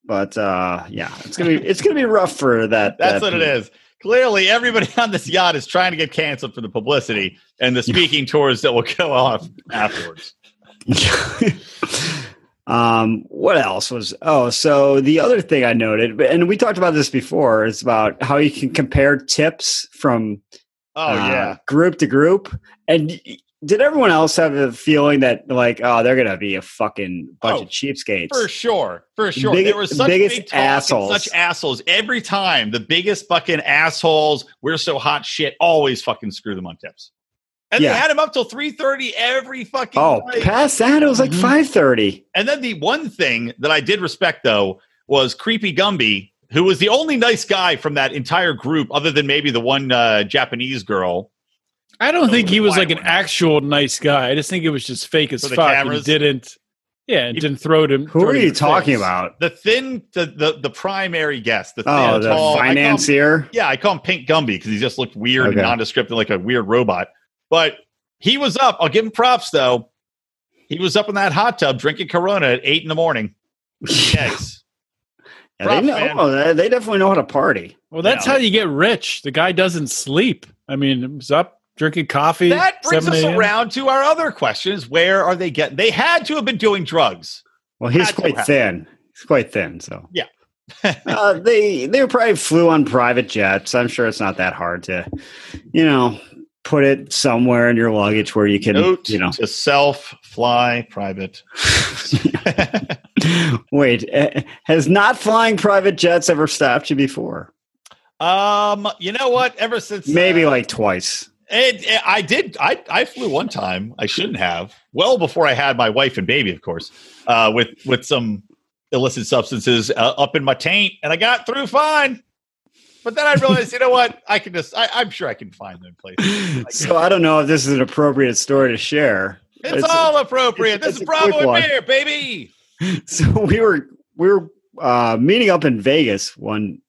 S2: But uh, yeah, it's gonna be it's gonna be rough for that.
S1: That's
S2: that
S1: what it is. Clearly, everybody on this yacht is trying to get canceled for the publicity and the speaking tours that will go off afterwards.
S2: um, what else was? Oh, so the other thing I noted, and we talked about this before, is about how you can compare tips from
S1: Oh
S2: uh,
S1: yeah,
S2: group to group. And did everyone else have a feeling that like, oh, they're gonna be a fucking bunch
S1: Oh,
S2: of cheapskates?
S1: for sure, for sure.
S2: Big-
S1: there were such
S2: biggest
S1: big
S2: assholes.
S1: such assholes every time. The biggest fucking assholes. We're so hot shit. Always fucking screw them on tips. And
S2: Yeah.
S1: they had him up till three thirty every fucking.
S2: Oh,
S1: night.
S2: past that, it was like
S3: Mhm.
S2: five thirty.
S1: And then the one thing that I did respect though was Creepy Gumby, who was the only nice guy from that entire group, other than maybe the one uh, Japanese girl.
S3: I don't think he was like an actual nice guy. I just think it was just fake as
S1: For the
S3: fuck. and he
S1: cameras?
S3: didn't. Yeah, and
S1: He-
S3: didn't throw it him.
S2: Who
S3: throw it
S2: are
S3: in
S2: you
S3: your
S2: talking
S3: face.
S2: about?
S1: The thin, the the, the primary guest. The thin,
S2: Oh, the
S1: tall, I call him-
S2: financier.
S1: yeah, I call him Pink Gumby because he just looked weird
S2: Okay.
S1: and nondescript and like a weird robot. But he was up. I'll give him props though. He was up in that hot tub drinking Corona at eight in the morning. Yes.
S2: Yeah, they,
S1: Props,
S2: know,
S1: man.
S2: oh, they- they definitely know how to party.
S3: Well, that's
S1: Yeah.
S3: how you get rich. The guy doesn't sleep. I mean, he's up drinking coffee.
S1: that brings us around to our other questions. Where are they getting? They had to have been doing drugs.
S2: Well, he's
S1: Had
S2: quite thin. He's quite thin. So
S1: Yeah.
S2: uh, they they probably flew on private jets. I'm sure it's not that hard to, you know, put it somewhere in your luggage where you can,
S1: Note
S2: you know.
S1: to self fly private.
S2: Wait, eh, has not flying private jets ever stopped you before?
S1: um, you know what? Ever since
S2: Maybe
S1: uh,
S2: like twice.
S1: It, it- I did. I, I flew one time. I shouldn't have. Well before I had my wife and baby, of course, uh, with with some illicit substances uh, up in my taint, and I got through fine. But then I realized, you know what? I can just. I, I'm sure I can find them places.
S2: So I don't know if this is an appropriate story to share.
S1: It's,
S2: It's-
S1: all appropriate.
S2: it's-
S1: This is
S2: it's quick
S1: Bravo
S2: one.
S1: and Beer, baby.
S2: So we were we were uh, meeting up in Vegas one.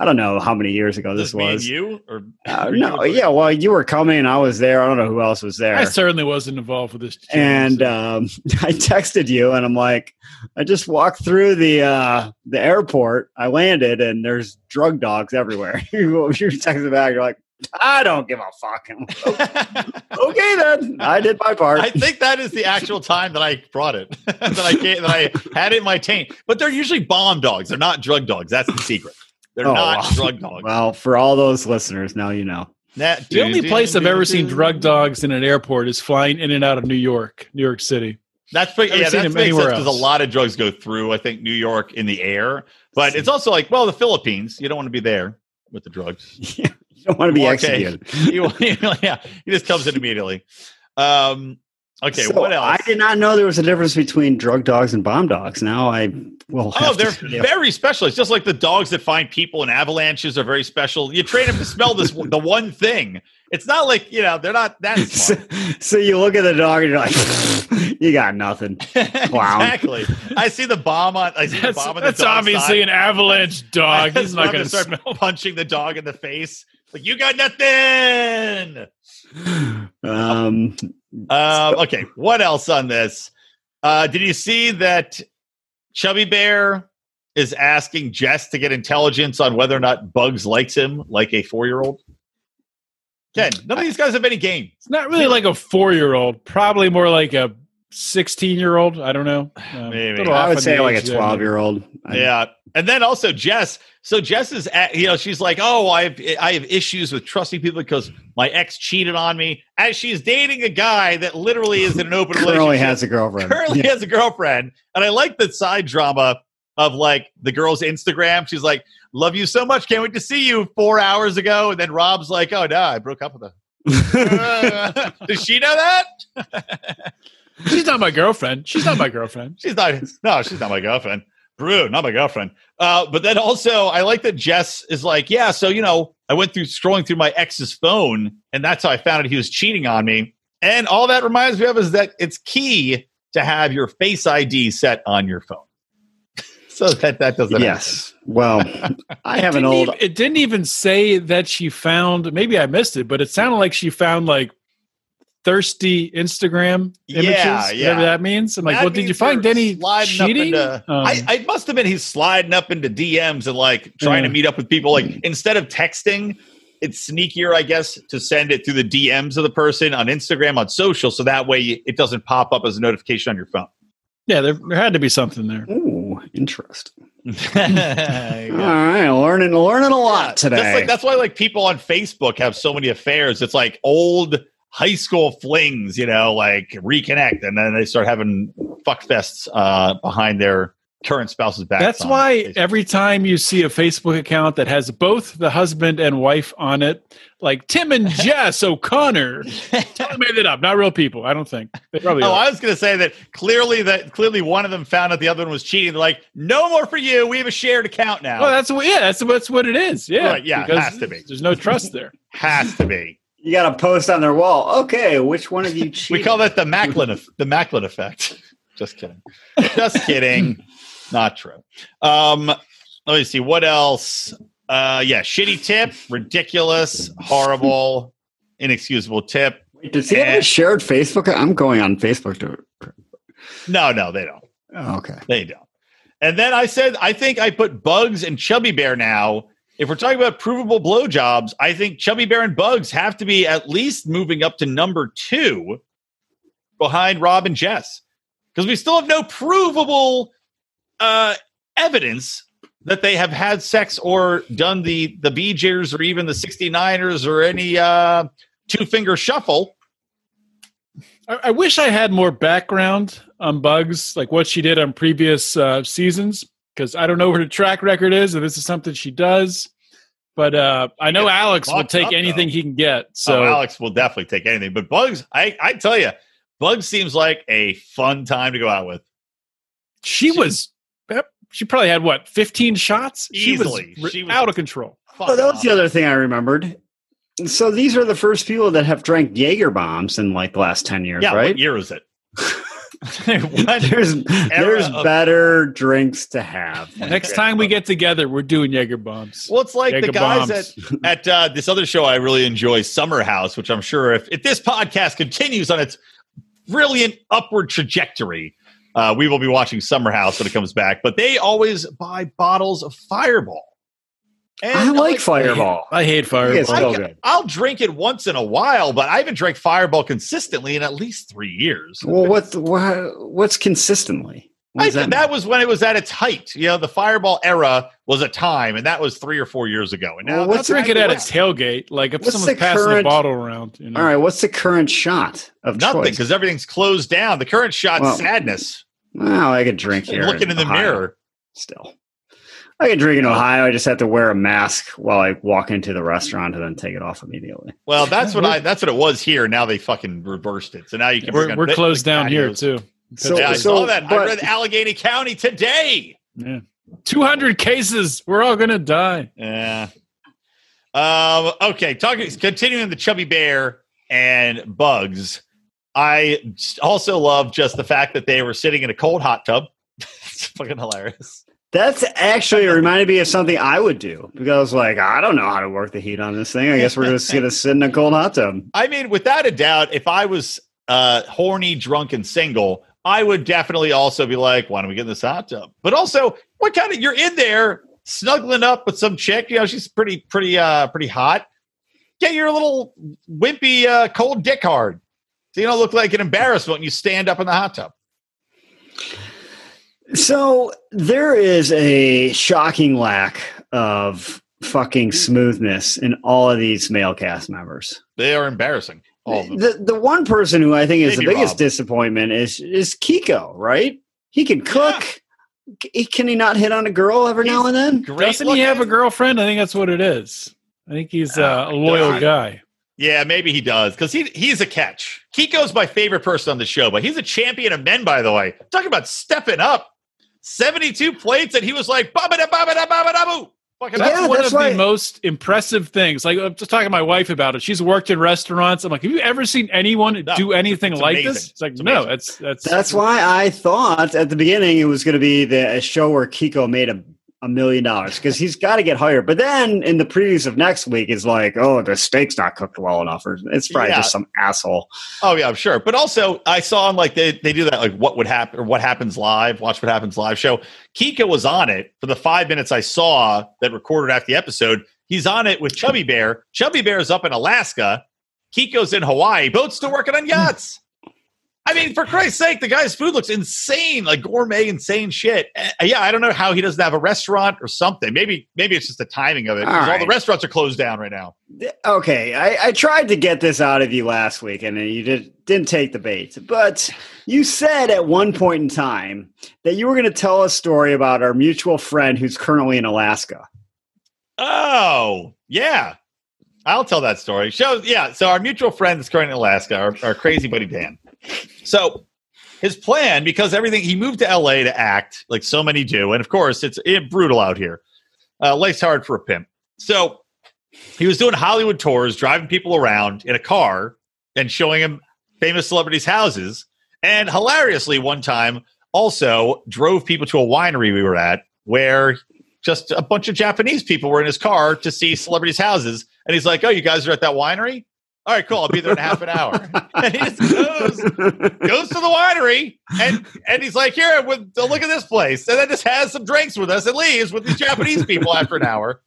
S2: I don't know how many years ago this
S1: This me and
S2: was.
S1: you or
S2: Uh,
S1: or you
S2: no, yeah. Well, you were coming. I was there. I don't know who else was there.
S3: I certainly wasn't involved with this.
S2: and um, I texted you, and I'm like, I just walked through the uh, the airport. I landed, and there's drug dogs everywhere. you you texted back. You're like, I don't give a fuck. Okay, then I did my part.
S1: I think that is the actual time that I brought it. that I gave, that I had it in my taint. But they're usually bomb dogs. They're not drug dogs. That's the secret. They're
S2: Oh,
S1: not
S2: wow.
S1: drug dogs.
S2: well, for all those listeners, now you know.
S1: That-
S3: the only place I've ever seen drug dogs in an airport is flying in and out of New York, New York City.
S1: That's pretty, yeah, that makes sense because a lot of drugs go through. I think New York in the air, but it's also like, well, the Philippines. You don't want to be there with the drugs.
S2: you don't want to be
S1: Okay.
S2: executed.
S1: you, yeah, he just comes in immediately. Um, okay,
S2: So
S1: what else?
S2: I did not know there was a difference between drug dogs and bomb dogs. Now I will.
S1: Oh, they're
S2: to, yeah.
S1: very special. It's just like the dogs that find people in avalanches are very special. You train them to smell this the one thing, It's not like you know they're not that
S2: so,
S1: smart.
S2: so you look at the dog and you're like, you got nothing. Clown.
S1: exactly. I see the bomb on. I see the bomb on the
S3: that's obviously
S1: side.
S3: an avalanche dog. He's not going to
S1: start
S3: smell.
S1: punching the dog in the face. Like you got nothing.
S2: Uh, Um,
S1: Um, okay, what else on this? Uh, did you see that Chubby Bear is asking Jess to get intelligence on whether or not Bugs likes him like a four year old? Ken, none of these guys have any game.
S3: It's not really like a four year old. Probably more like a sixteen year old. I don't know. Um,
S1: Maybe.
S2: I would say like a 12 year old.
S1: Yeah. And then also Jess. So Jess is at, you know, she's like, Oh, I have I have issues with trusting people because my ex cheated on me. As she's dating a guy that literally is in an open relationship.
S2: Currently
S1: relationship.
S2: has a girlfriend.
S1: currently
S2: Yeah.
S1: has a girlfriend. And I like the side drama of like the girl's Instagram. She's like, Love you so much. Can't wait to see you four hours ago. And then Rob's like, Oh no, I broke up with her. Uh, Does she know that?
S3: She's not my girlfriend. She's not my girlfriend.
S1: She's not. No, she's not my girlfriend. Brew, not my girlfriend. Uh, but then also, I like that Jess is like, yeah. So you know, I went through scrolling through my ex's phone, and that's how I found out he was cheating on me. And all that reminds me of is that it's key to have your Face ID set on your phone, so that that doesn't.
S2: yes. Well, I have an
S3: Didn't
S2: old.
S3: even- it didn't even say that she found. Maybe I missed it, but it sounded like she found like thirsty Instagram images.
S1: Yeah, yeah.
S3: Whatever that means. I'm like,
S1: That
S3: well, did you find
S1: you're
S3: any cheating?
S1: into-
S3: Um,
S1: I, I must have been he's sliding up into DMs and like trying to meet up with people. Like instead of texting, it's sneakier, I guess, to send it through the DMs of the person on Instagram on social, so that way it doesn't pop up as a notification on your phone.
S3: yeah, there, there had to be something there.
S2: Ooh, interesting.
S1: Yeah.
S2: All right, learning learning a lot today.
S1: That's like that's why like people on Facebook have so many affairs. It's like old high school flings, you know, like reconnect, and then they start having fuck fests uh, behind their current spouse's back.
S3: That's why
S1: Facebook.
S3: every time you see a Facebook account that has both the husband and wife on it, like Tim and Jess O'Connor, totally made it up. Not real people, I don't think. They probably
S1: Oh,
S3: are.
S1: I was going to say that clearly that clearly one of them found out the other one was cheating. They're like, no more for you. We have a shared account now.
S3: Well, that's what. Yeah, that's that's what it is. Yeah,
S1: Right, yeah,
S3: because
S1: has to be.
S3: There's no trust there.
S1: Has to be.
S2: You got a post on their wall. Okay, which one of you?
S1: We call that the Macklin eff- the Macklin effect. Just kidding. Just kidding. Not true. Um, let me see what else. Uh, yeah, shitty tip, ridiculous, horrible, inexcusable tip.
S2: Wait, Does he have
S1: Eh.
S2: a shared Facebook? I'm going on Facebook to.
S1: No, no, they don't.
S2: Oh, okay.
S1: They don't. And then I said, I think I put Bugs and Chubby Bear now. If we're talking about provable blowjobs, I think Chubby Bear and Bugs have to be at least moving up to number two behind Rob and Jess. Because we still have no provable uh, evidence that they have had sex or done the the BJers or even the 69ers or any uh, two finger shuffle.
S3: I, I wish I had more background on Bugs, like what she did on previous uh, seasons, because I don't know what her track record is, and this is something she does. But uh, I know
S1: gets
S3: Alex will take
S1: up,
S3: anything
S1: though.
S3: he can get.
S1: So
S3: So
S1: Alex will definitely take anything. But Bugs, I I tell you, Bugs seems like a fun time to go out with.
S3: she was. She probably had what, fifteen shots?
S1: Easily.
S3: She was,
S1: She was-
S3: out of control.
S2: Oh, that was the other thing I remembered. So these are the first people that have drank Jaeger bombs in like the last ten years,
S1: Yeah,
S2: right?
S1: what year is it? What?
S2: there's there's
S1: of-
S2: better drinks to have.
S3: Next time we get together, we're doing Jaeger bombs.
S1: Well, it's like the guys
S3: bombs.
S1: at at uh, this other show I really enjoy, Summer House, which I'm sure if if this podcast continues on its brilliant upward trajectory, uh, we will be watching Summer House when it comes back. But they always buy bottles of Fireball. And
S2: I like Fireball.
S3: I hate Fireball.
S2: It's
S1: I,
S2: so good.
S1: I'll drink it once in a while, but I haven't drank Fireball consistently in at least three years.
S2: Well, what, what what's consistently? What
S1: I
S2: that
S1: that was when it was at its height. You know, the Fireball era was a time, and that was three or four years ago. And now
S2: Well,
S3: Let's drink it at
S1: to
S3: a tailgate. Like if
S2: What's
S3: someone's
S2: the
S3: passing a bottle around. You know?
S2: All right, what's the current shot of
S1: Nothing because everything's closed down. The current shot's
S2: Well,
S1: sadness.
S2: Well, I could drink here.
S1: Looking in the
S2: Ohio
S1: mirror.
S2: Still, I can drink in Ohio. I just have to wear a mask while I walk into the restaurant and then take it off immediately.
S1: Well, that's what I. That's what it was here. Now they fucking reversed it. So now you can.
S3: we're we're closed
S1: like
S3: down here too.
S2: So,
S1: yeah, I
S2: so-
S1: saw that. I read Allegheny County today.
S3: Yeah. 200 cases. We're all going to die.
S1: Yeah. Um, okay, talking continuing the chubby bear and bugs. I also love just the fact that they were sitting in a cold hot tub. it's fucking hilarious.
S2: That's actually reminded me of something I would do because like, I don't know how to work the heat on this thing. I guess we're just gonna sit in a cold hot tub.
S1: I mean, without a doubt, if I was uh, horny, drunk, and single, I would definitely also be like, why don't we get in this hot tub? But also, what kind of you're in there snuggling up with some chick, you know, she's pretty, pretty, uh, pretty hot. Get your little wimpy uh, cold dick hard. So you don't look like an embarrassment when you stand up in the hot tub.
S2: So there is a shocking lack of fucking smoothness in all of these male cast members.
S1: They are embarrassing. All of them.
S2: The the one person who I think is
S1: Maybe
S2: the biggest
S1: Rob.
S2: disappointment is is Kiko, right? He can cook. C- Can he not hit on a girl every now and then?
S1: Great
S3: Doesn't he have a girlfriend? I think that's what it is. I think he's uh, a loyal
S1: God.
S3: guy.
S1: Yeah, maybe he does because he he's a catch. Kiko's my favorite person on the show, but he's a champion of men, by the way. Talking about stepping up, seventy-two plates, and he was like. Fucking
S3: That's
S2: Yeah,
S3: one
S2: that's
S3: of the most impressive things. Like I'm just talking to my wife about it. She's worked in restaurants. I'm like, have you ever seen anyone
S1: No,
S3: do anything like
S1: amazing.
S3: this? It's like,
S1: It's
S3: no, that's that's
S2: That's why I thought at the beginning it was going to be the a show where Kiko made a, a million dollars because he's got to get hired. But then in the previews of next week is like, oh, the steak's not cooked well enough, or it's probably
S1: Yeah.
S2: just some asshole.
S1: Oh yeah, I'm sure. But also, I saw him like they they do that like what would happen or what happens live. Watch what happens live show. Kiko was on it for the five minutes I saw that recorded after the episode. He's on it with Chubby Bear. Chubby Bear is up in Alaska. Kiko's in Hawaii. Both still working on yachts. I mean, for Christ's sake, the guy's food looks insane, like gourmet, insane shit. Uh, yeah, I don't know how he doesn't have a restaurant or something. Maybe, maybe it's just the timing of it.
S2: All
S1: All, the restaurants are closed down right now.
S2: Okay, I, I tried to get this out of you last week, and you did, didn't take the bait. But you said at one point in time that you were going to tell a story about our mutual friend who's currently in Alaska.
S1: Oh, yeah. I'll tell that story. Show, yeah. So our mutual friend is currently in Alaska, our, our crazy buddy Dan. So his plan, because everything he moved to LA to act like so many do, and of course it's it, brutal out here. Uh, life's hard for a pimp. So he was doing Hollywood tours, driving people around in a car and showing them famous celebrities' houses. And hilariously, one time also drove people to a winery we were at where just a bunch of Japanese people were in his car to see celebrities' houses. And he's like, Oh, you guys are at that winery? All right, cool. I'll be there in half an hour. and he just goes, goes to the winery and and he's like, Here, with, uh, look at this place. And then just has some drinks with us and leaves with these Japanese people after an hour.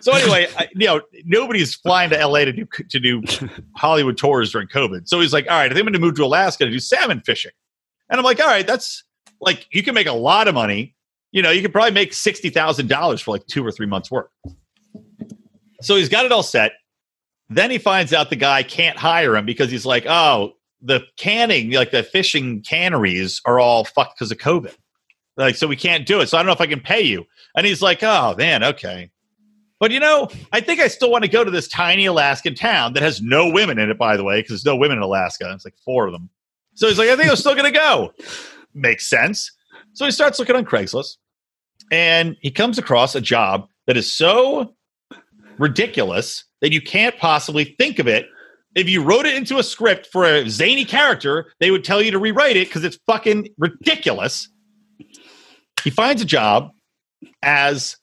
S1: So anyway, I, you know, nobody's flying to LA to do to do Hollywood tours during COVID. So he's like, all right, I think I'm going to move to Alaska to do salmon fishing. And I'm like, all right, that's like you can make a lot of money. You know, you could probably make sixty thousand dollars for like two or three months' work. So he's got it all set. Then he finds out the guy can't hire him because he's like, oh, the canning, like the fishing canneries are all fucked because of COVID. Like, so we can't do it. So I don't know if I can pay you. And he's like, oh man, okay. But you know, I think I still want to go to this tiny Alaskan town that has no women in it, by the way, because there's no women in Alaska. It's like four of them. So he's like, I think I'm still going to go. Makes sense. So he starts looking on Craigslist and he comes across a job that is so ridiculous that you can't possibly think of it. If you wrote it into a script for a zany character, they would tell you to rewrite it because it's fucking ridiculous. He finds a job as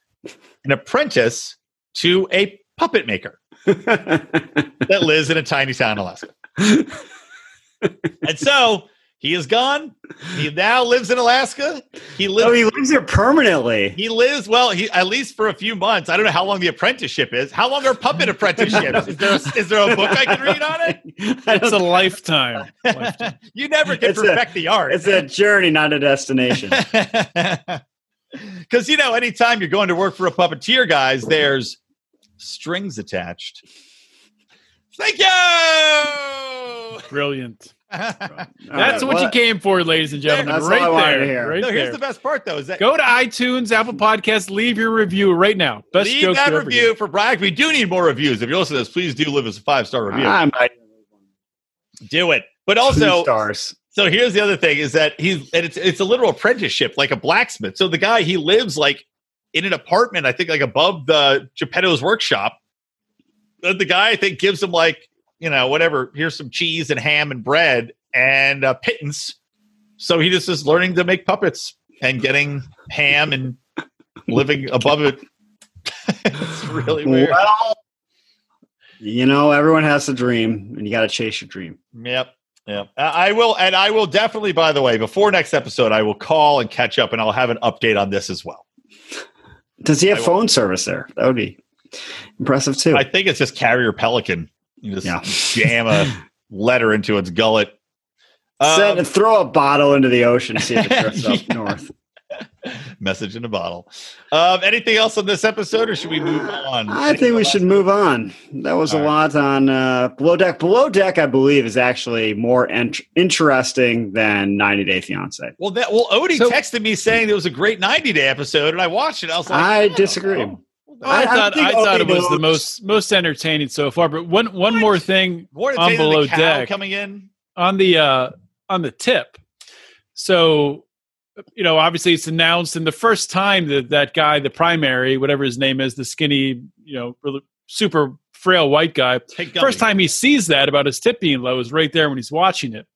S1: an apprentice to a puppet maker that lives in a tiny town in Alaska. and so he is gone. He now lives in Alaska. He oh, lives.
S2: oh, he lives here permanently.
S1: he lives well. He at least for a few months. I don't know how long the apprenticeship is. How long are puppet apprenticeships? Is there a, is there a book I can read on it?
S3: it's a lifetime. lifetime.
S1: you never can
S2: It's a-
S1: perfect the art.
S2: It's a journey, not a destination.
S1: Because you know, anytime you're going to work for a puppeteer, guys, there's strings attached. Thank you.
S3: Brilliant.
S2: All
S3: That's
S2: right,
S3: what you came for, ladies and gentlemen.
S2: That's all
S3: right
S2: I wanted
S3: there.
S2: to.
S3: Right
S1: no, here's
S3: there.
S1: the best part, though, is that
S3: Go to iTunes, Apple Podcasts, leave your review right now. Best
S1: leave
S3: joke
S1: that review
S3: get.
S1: for Bragg. We do need more reviews. If you're listening to this, please do leave us a five star review.
S2: I might
S1: do it. But
S2: two
S1: also,
S2: stars.
S1: so here's the other thing is that he's and it's it's a literal apprenticeship, like a blacksmith. So the guy he lives like in an apartment, I think like above the Geppetto's workshop, the the guy I think gives him like you know whatever. Here's some cheese and ham and bread and uh, pittance. So he just is learning to make puppets and getting ham and living above it. it's really weird.
S2: Well, you know, everyone has a dream, and you got to chase your dream.
S1: Yep. Yep. I will, and I will definitely. By the way, before next episode, I will call and catch up, and I'll have an update on this as well.
S2: Does he have phone service there? That would be impressive too.
S1: I think it's just carrier pelican. You just
S2: Yeah.
S1: jam a letter into its gullet.
S2: Send,
S1: Um,
S2: throw a bottle into the ocean, see if it drifts up north.
S1: message in a bottle. Um, anything else on this episode, or should we move on?
S2: I think we should move on. That was
S1: All
S2: a
S1: right.
S2: lot on uh, Below Deck. Below Deck, I believe, is actually more int- interesting than 90 Day Fiance.
S1: Well, that well, Odie
S3: So-
S1: texted me saying it was a great 90 day episode, and I watched it. I was like,
S2: I
S1: don't
S2: disagree.
S1: know.
S3: I,
S2: I- I
S3: thought
S2: think
S3: I, thought it was the most most entertaining so far. But one one
S1: What?
S3: more thing
S1: More
S3: on below deck
S1: coming in.
S3: on the uh on the tip. So you know, obviously it's announced, and the first time that that guy, the primary, whatever his name is, the skinny, you know, really super frail white guy, first time he sees that about his tip being low is right there when he's watching it.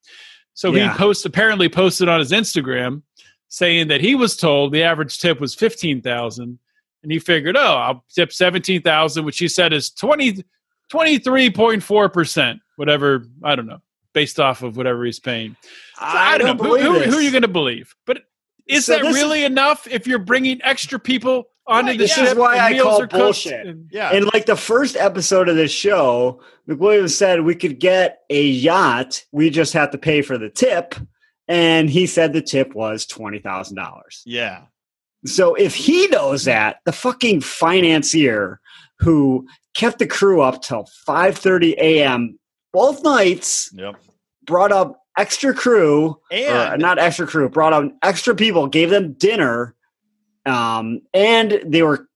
S3: So
S2: Yeah.
S3: he post apparently posted on his Instagram saying that he was told the average tip was fifteen thousand, and he figured, oh, I'll tip seventeen thousand, which he said is 20, 23.4 percent, whatever I don't know, based off of whatever he's paying. So I, don't, know who, who, who are you going to believe, but is
S2: So
S3: that
S2: this
S3: really enough if you're bringing extra people onto
S1: Right,
S3: the
S2: this
S3: ship
S2: is why
S3: and
S2: I
S3: meals
S2: call bullshit.
S3: and-
S1: Yeah.
S2: In like the first episode of this show, McWilliams said we could get a yacht. We just have to pay for the tip. And he said the tip was $20,000.
S1: yeah.
S2: So if he knows that, the fucking financier who kept the crew up till 5:30 a.m. both nights,
S1: Yep.
S2: brought up extra crew, or
S1: And
S2: not extra crew, brought up extra people, gave them dinner, um, and they were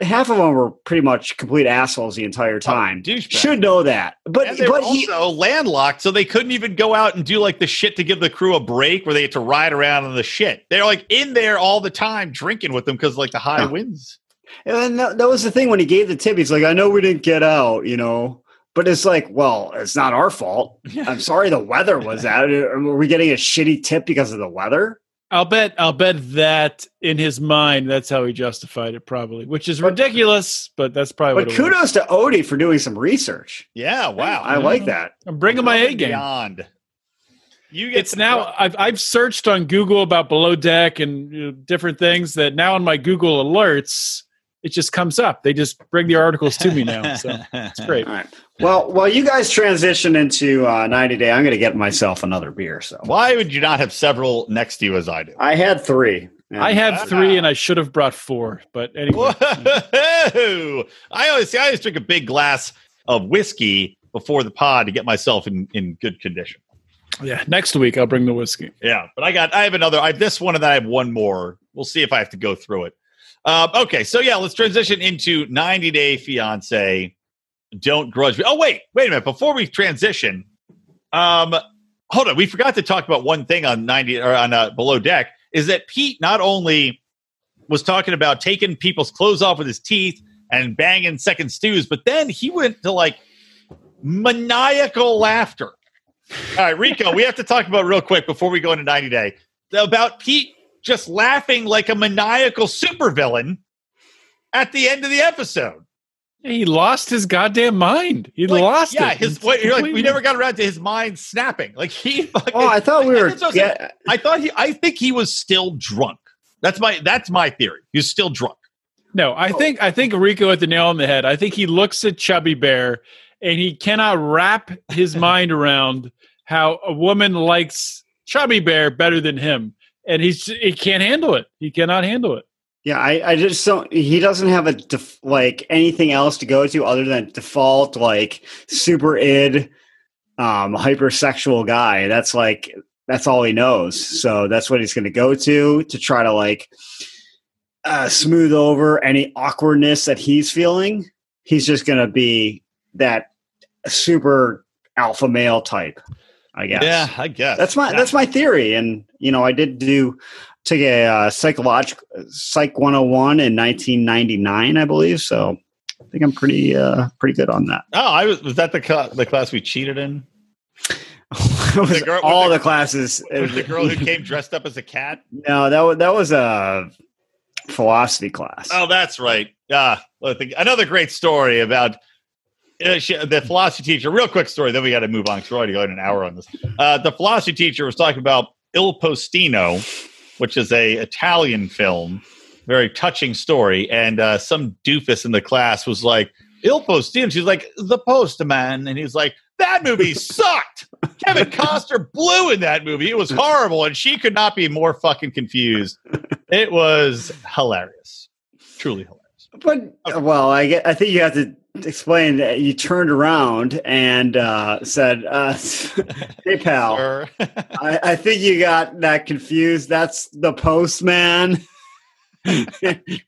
S2: half of them were pretty much complete assholes the entire oh, time.
S1: douchebag.
S2: Should know that, but
S1: and they were
S2: but he,
S1: also landlocked, so they couldn't even go out and do like the shit to give the crew a break where they had to ride around on the shit. They're like in there all the time drinking with them because like the high
S2: Yeah.
S1: winds.
S2: And that, that was the thing when he gave the tip. He's like, "I know we didn't get out, you know." But it's like, well, it's not our fault. I'm sorry the weather was that. Were we getting a shitty tip because of the weather?
S3: I'll bet I'll bet that in his mind that's how he justified it probably, which is ridiculous, but that's probably
S2: But
S3: what it was.
S2: kudos to Odie for doing some research.
S1: Yeah, wow.
S2: I like mm-hmm. that.
S3: I'm bringing my A game.
S1: Beyond. You get
S3: It's
S1: to-
S3: now I've I've searched on Google about below deck and you know, different things that now in my Google alerts it just comes up. They just bring the articles to me now. So it's great.
S2: All right. Well, while you guys transition into uh, 90 day, I'm going to get myself another beer. So
S1: Why would you not have several next to you as I do?
S2: I had three.
S3: I had three and I should have brought four, but anyway.
S1: Whoa! I always see. I always drink a big glass of whiskey before the pod to get myself in, in good condition.
S3: Yeah, next week I'll bring the whiskey.
S1: Yeah, but I got I have another. I have this one and then I have one more. We'll see if I have to go through it. Uh, okay, so yeah, let's transition into 90 Day Fiance. Don't grudge me. Oh wait, wait a minute. Before we transition, um, hold on. We forgot to talk about one thing on 90 or on uh, Below Deck is that Pete not only was talking about taking people's clothes off with his teeth and banging second stews, but then he went to like maniacal laughter. All right, Rico, we have to talk about real quick before we go into 90 Day about Pete just laughing like a maniacal supervillain at the end of the episode.
S3: He lost his goddamn mind. He
S1: Like,
S3: lost
S1: yeah,
S3: it.
S1: his what, you're like we never got around to his mind snapping. Like he fucking,
S2: Oh, I thought we were.
S1: That's I'm saying. I thought he I think he was still drunk. That's my that's my theory. He's still drunk.
S3: No, I oh. think I think Rico hit the nail on the head. I think he looks at Chubby Bear and he cannot wrap his mind around how a woman likes Chubby Bear better than him, and he's he can't handle it. He cannot handle it.
S2: Yeah, I, I just don't. He doesn't have a def, like anything else to go to other than default like super id, um, hypersexual guy. That's like that's all he knows. So that's what he's going to go to to try to like uh, smooth over any awkwardness that he's feeling. He's just going to be that super alpha male type. I guess.
S1: Yeah, I guess.
S2: That's my that's my theory, and you know, I did do took a uh, psychological psych 101 in 1999, I believe. So I think I'm pretty uh, pretty good on that.
S1: Oh, I was was that the cl- the class we cheated in? The girl-
S2: all
S1: with
S2: the, classes.
S1: Was the girl who came dressed up as a cat?
S2: No, that was that was a philosophy class.
S1: Oh, that's right. Yeah, well, I think- another great story about uh, she, the philosophy teacher. Real quick story. Then we got to move on because we're already going an hour on this. Uh, the philosophy teacher was talking about Il Postino, which is a Italian film, very touching story. And uh, some doofus in the class was like, "Il Postino." She's like, "The Postman," and he's like, "That movie sucked." Kevin Costner blew in that movie. It was horrible, and she could not be more fucking confused. It was hilarious, truly hilarious.
S2: But well, I get, I think you have to explain that you turned around and uh, said, uh, "Hey, pal, I, I think you got that confused. That's the postman."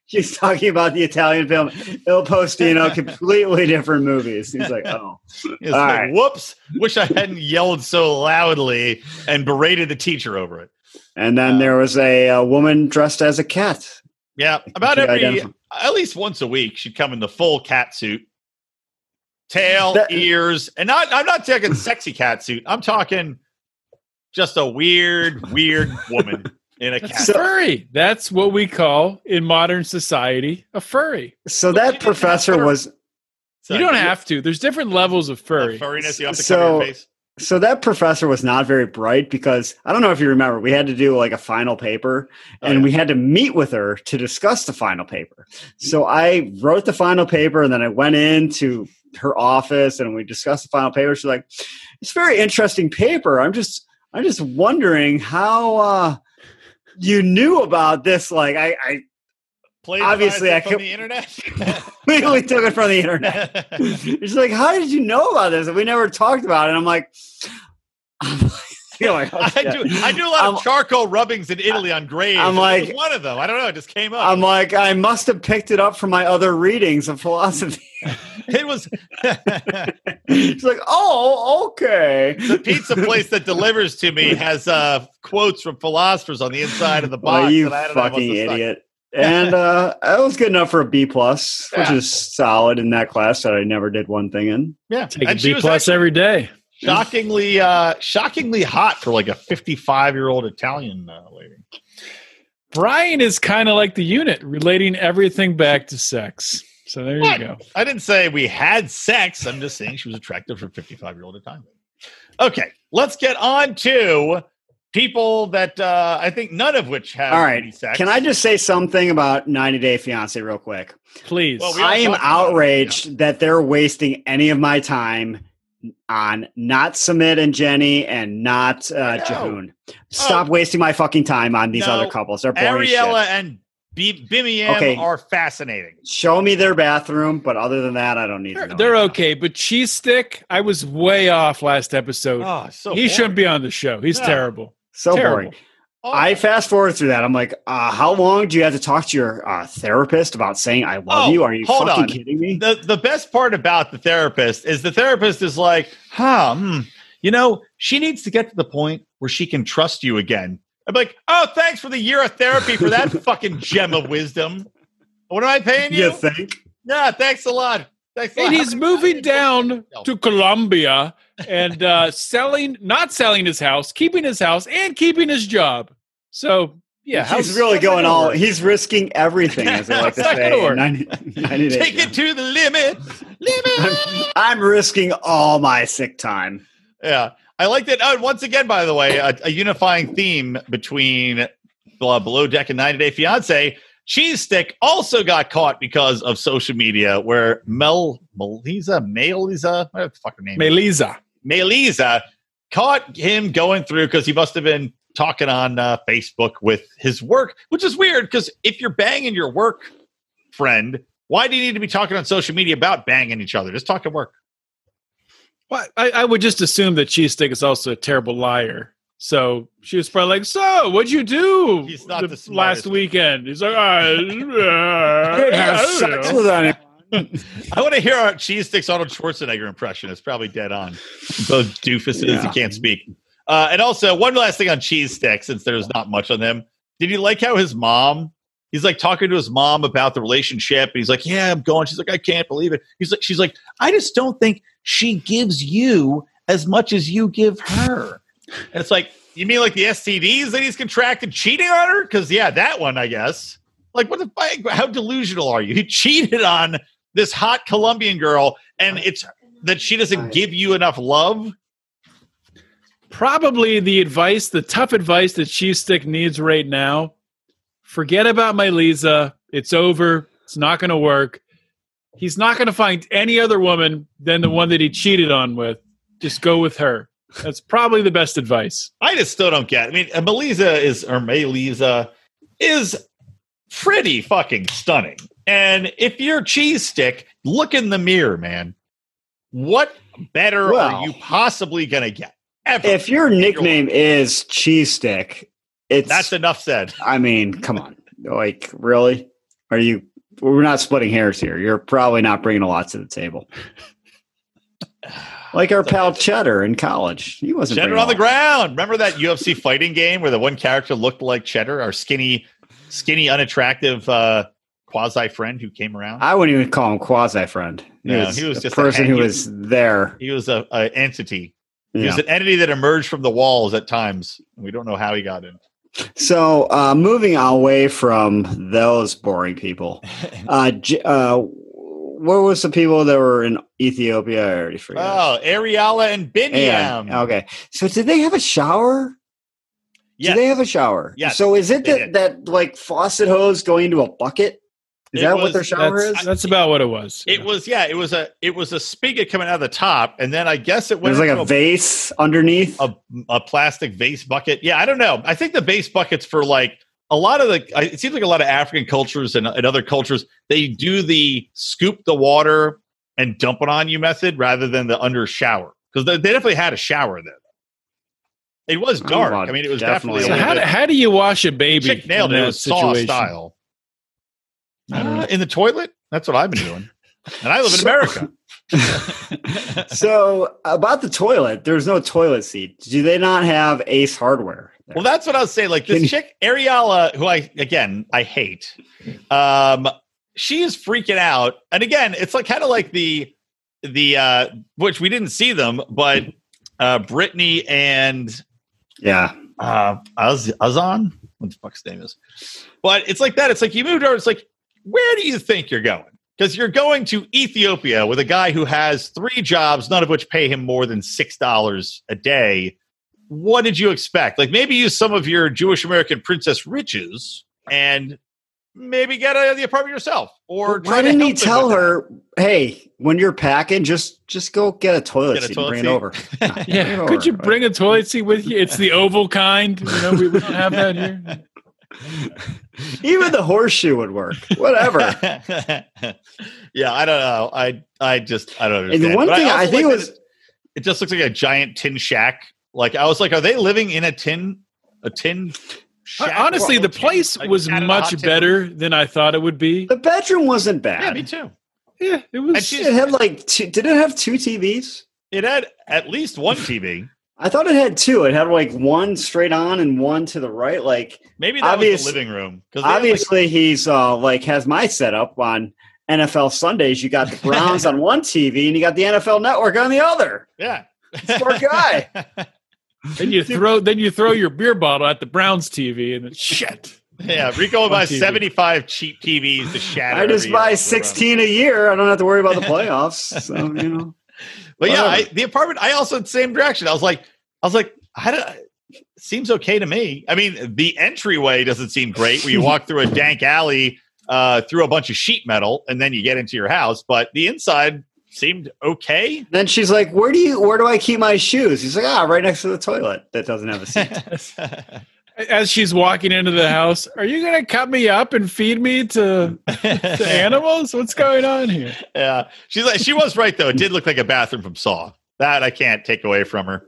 S2: She's talking about the Italian film Il Postino, completely different movies. He's like, "Oh,
S1: like,
S2: right.
S1: whoops! Wish I hadn't yelled so loudly and berated the teacher over it.
S2: And then there was a, a woman dressed as a cat.
S1: Yeah, about every at least once a week, she'd come in the full cat suit, tail,
S2: That-
S1: ears, and not. I'm not talking sexy cat suit. I'm talking just a weird, weird woman in a cat.
S3: That's
S2: So-
S3: furry. That's what we call in modern society a furry.
S2: So
S1: But
S2: that professor was
S1: So
S3: you don't have to. There's different levels of
S1: the
S3: furry.
S1: furriness. You have to
S2: So-
S1: cover your face.
S2: so that professor was not very bright because I don't know if you remember, we had to do like a final paper
S1: Oh,
S2: and
S1: yeah.
S2: we had to meet with her to discuss the final paper. So I wrote the final paper and then I went into her office and we discussed the final paper. She's like, "It's a very interesting paper. I'm just I'm just wondering how uh you knew about this like I, I
S1: Plagiarized
S2: obviously
S1: it
S2: I
S1: from the internet.
S2: We took it from the internet. She's like, "How did you know about this?" And we never talked about it. And I'm like, I'm like, like, oh,
S1: I
S2: shit.
S1: do. I do a lot
S2: I'm-
S1: of charcoal rubbings in Italy on graves.
S2: I'm
S1: and it
S2: like-
S1: was one of them. I don't know. It just came up.
S2: I'm like, I must have picked it up from my other readings of philosophy.
S1: it was
S2: She's like, "Oh, okay."
S1: the pizza place that delivers to me has uh, quotes from philosophers on the inside of the box.
S2: Oh, you
S1: and I don't know, I
S2: fucking
S1: stuck-
S2: idiot! And uh, that was good enough for a B plus, which is solid in that class that I never did one thing in.
S1: Yeah,
S3: Take a
S1: and she
S3: B plus
S1: actually
S3: every day.
S1: Shockingly, uh, shockingly hot for like a 55 year old Italian uh, lady.
S3: Brian is kind of like the unit, relating everything back to sex. So there
S1: What?
S3: you go.
S1: I didn't say we had sex. I'm just saying she was attractive for 55 year old Italian. Okay, let's get on to people that uh, I think none of which have
S2: All right,
S1: any sex.
S2: Can I just say something about 90 Day Fiance real quick?
S3: Please.
S1: Well, we-
S2: I am
S1: talked about it,
S2: outraged that they're wasting any of my time on not Sumit and Jenny and not uh,
S1: I know.
S2: Jihoon. Stop wasting my fucking time on these
S1: No,
S2: other couples. They're boring as shit.
S1: Ariela and B- Biniam
S2: Okay.
S1: are fascinating.
S2: Show me their bathroom, but other than that, I don't need to
S3: they're,
S2: know.
S3: they're okay, but Cheese Stick, I was way off last episode.
S1: Oh, so
S3: he shouldn't be on the show. He's
S1: Yeah.
S3: terrible.
S2: So
S3: Terrible.
S2: boring. I fast forward through that. I'm like, uh, how long do you have to talk to your uh, therapist about saying I love
S1: Oh,
S2: you? Are you
S1: hold
S2: fucking
S1: on.
S2: kidding me?
S1: the the best part about the therapist is the therapist is like, huh, hmm, you know, she needs to get to the point where she can trust you again. I'm like, oh, thanks for the year of therapy for that fucking gem of wisdom. What am I paying you?
S2: You think?
S1: Yeah, thanks a lot. Thanks a.
S3: And
S1: How
S3: he's moving down to Colombia and uh, selling, not selling his house, keeping his house, and keeping his job. So, yeah,
S2: he's really going all.
S3: work?
S2: He's risking everything, as I like to
S3: How's that
S2: say.
S3: gonna
S2: in
S3: work?
S2: 90, 90 days.
S1: Take it to the limit. Limit.
S2: I'm, I'm risking all my sick time.
S1: Yeah, I like that. Oh, once again, by the way, a, a unifying theme between uh, Below Deck and 90 Day Fiance. Cheese Stick also got caught because of social media, where Mel Melyza Melyza, what the fuck her name? is?
S3: Melyza.
S1: Melyza caught him going through because he must have been talking on uh, Facebook with his work, which is weird because if you're banging your work friend, why do you need to be talking on social media about banging each other? Just talk at work.
S3: Well, I, I would just assume that Cheese Stick is also a terrible liar. So she was probably like, "So, what'd you do
S1: He's not
S3: the
S1: the
S3: last weekend?" He's like, "I, uh,
S2: Have
S3: I
S2: sex
S3: know."
S2: with anyone.
S1: I want to hear our cheese sticks Arnold Schwarzenegger impression. It's probably dead on. Both doofuses
S2: Yeah.
S1: you can't speak. Uh, and also, one last thing on cheese sticks, since there's not much on them. Did you like how his mom he's like talking to his mom about the relationship. And he's like, "Yeah, I'm going." She's like, "I can't believe it." He's like, "She's like, I just don't think she gives you as much as you give her." And it's like, you mean like the STDs that he's contracted cheating on her? Because yeah, that one, I guess. Like, what the fuck? How delusional are you? He cheated on this hot Colombian girl, and it's that she doesn't give you enough love.
S3: Probably the advice, the tough advice that Cheese Stick needs right now. Forget about Melyza. It's over. It's not going to work. He's not going to find any other woman than the one that he cheated on with. Just go with her. That's probably the best advice.
S1: I just still don't get. I mean, Melyza is or Melyza is pretty fucking stunning. And if you're cheese stick, look in the mirror, man. What better
S2: Well-
S1: are you possibly gonna get? Ever.
S2: If your nickname is Cheese Stick, it's
S1: that's enough said.
S2: I mean, come on. Like, really? Are you we're not splitting hairs here. You're probably not bringing a lot to the table. Like our pal Cheddar in college. He wasn't
S1: Cheddar on the ground. Remember that UFC fighting game where the one character looked like Cheddar, our skinny, skinny, unattractive uh, quasi friend who came around?
S2: I wouldn't even call him quasi friend. He,
S1: Yeah,
S2: was
S1: he was
S2: a
S1: just a
S2: person who
S1: hang-
S2: was there.
S1: he was a, a entity. He
S2: Yeah.
S1: was an entity that emerged from the walls at times. We don't know how he got in.
S2: So, uh, moving away from those boring people, uh, uh, what was the people that were in Ethiopia? I already forgot.
S1: Oh, Ariela and. Biniam.
S2: Okay. So, did they have a shower?
S1: Yes.
S2: Do they have a shower?
S1: Yeah.
S2: So, is it that, that like faucet hose going into a bucket? Is
S1: It
S2: that
S1: was-
S2: what their shower
S3: That's,
S2: is?
S3: that's about what it was.
S1: It was yeah, it was a it was a spigot coming out of the top, and then I guess it went
S2: There's like
S1: into
S2: a vase underneath.
S1: a, a plastic vase bucket. Yeah, I don't know. I think the vase buckets for like a lot of the. It seems like a lot of African cultures and, and other cultures they do the scoop the water and dump it on you method rather than the under shower because they, they definitely had a shower there. It was dark.
S2: well,
S1: I mean, it was
S2: definitely.
S1: definitely.
S3: so
S1: a
S3: how, do-
S1: bit-
S3: how do you wash a baby
S1: Chick nailed
S3: in
S1: it. It
S3: that
S1: was Saw style. Uh, in the toilet. That's what I've been doing, and I live in
S2: So-
S1: America.
S2: so, about the toilet, there's no toilet seat. Do they not have Ace Hardware? there?
S1: Well, that's what I was saying. Like this chick, Ariela, who I again I hate. Um, she is freaking out, and again, it's like kind of like the the uh, which we didn't see them, but uh, Brittany and
S2: yeah.
S1: uh, Az- Yazan, what the fuck's name is? But it's like that. It's like you moved over. It's like where do you think you're going? Because you're going to Ethiopia with a guy who has three jobs, none of which pay him more than six dollars a day. What did you expect? Like maybe use some of your Jewish American princess riches and maybe get out of the apartment yourself, or
S2: Why
S1: try to
S2: didn't he
S1: help them
S2: tell
S1: with
S2: her, "Hey, when you're packing, just just go get a toilet
S1: Get a
S2: seat
S1: toilet
S2: and bring
S1: seat.
S2: it over." Bring
S3: Yeah,
S2: it
S3: could you bring a toilet seat with you? It's the oval kind. You know, we, we don't have that here.
S2: Even the horseshoe would work. Whatever.
S1: yeah, I don't know. I I just I don't
S2: and
S1: understand.
S2: the one
S1: But
S2: thing I,
S1: also
S2: think
S1: like
S2: it was
S1: it just looks like a giant tin shack. Like I was like, are they living in a tin a tin shack?
S3: Honestly, the place
S1: like,
S3: was
S1: out
S3: much
S1: hot tin
S3: better than I thought it would be.
S2: the bedroom wasn't
S1: room? Yeah,
S2: bad.
S1: me too.
S3: Yeah, it was.
S1: she's-
S2: it had like two, did it have two TVs?
S1: It had at least one TV.
S2: I thought it had two. It had like one straight on and one to the right. Like
S1: Maybe that
S2: Obvious-
S1: was the living room. Because like,
S2: obviously he's uh like has my setup on NFL Sundays. You got the Browns on one TV and you got the NFL Network on the other.
S1: yeah.
S2: Smart guy.
S3: Then you throw then you throw your beer bottle at the Browns TV and then shit.
S1: yeah, Rico
S3: On
S1: buys
S3: TV.
S1: 75 cheap TVs to shatter.
S2: I just buy
S1: year.
S2: 16 a year. I don't have to worry about the playoffs. So, you know.
S1: But yeah, I, the apartment. I also the same direction. I was like, I was like, how do? Seems okay to me. I mean, the entryway doesn't seem great. Where you walk through a dank alley, uh, through a bunch of sheet metal, and then you get into your house. But the inside seemed okay.
S2: Then she's like, "Where do you? Where do I keep my shoes?" He's like, "Ah, right next to the toilet that doesn't have a seat."
S3: As she's walking into the house, are you going to cut me up and feed me to, to animals? What's going on here?
S1: yeah, she's like, she was right though. It did look like a bathroom from Saw. That I can't take away from her.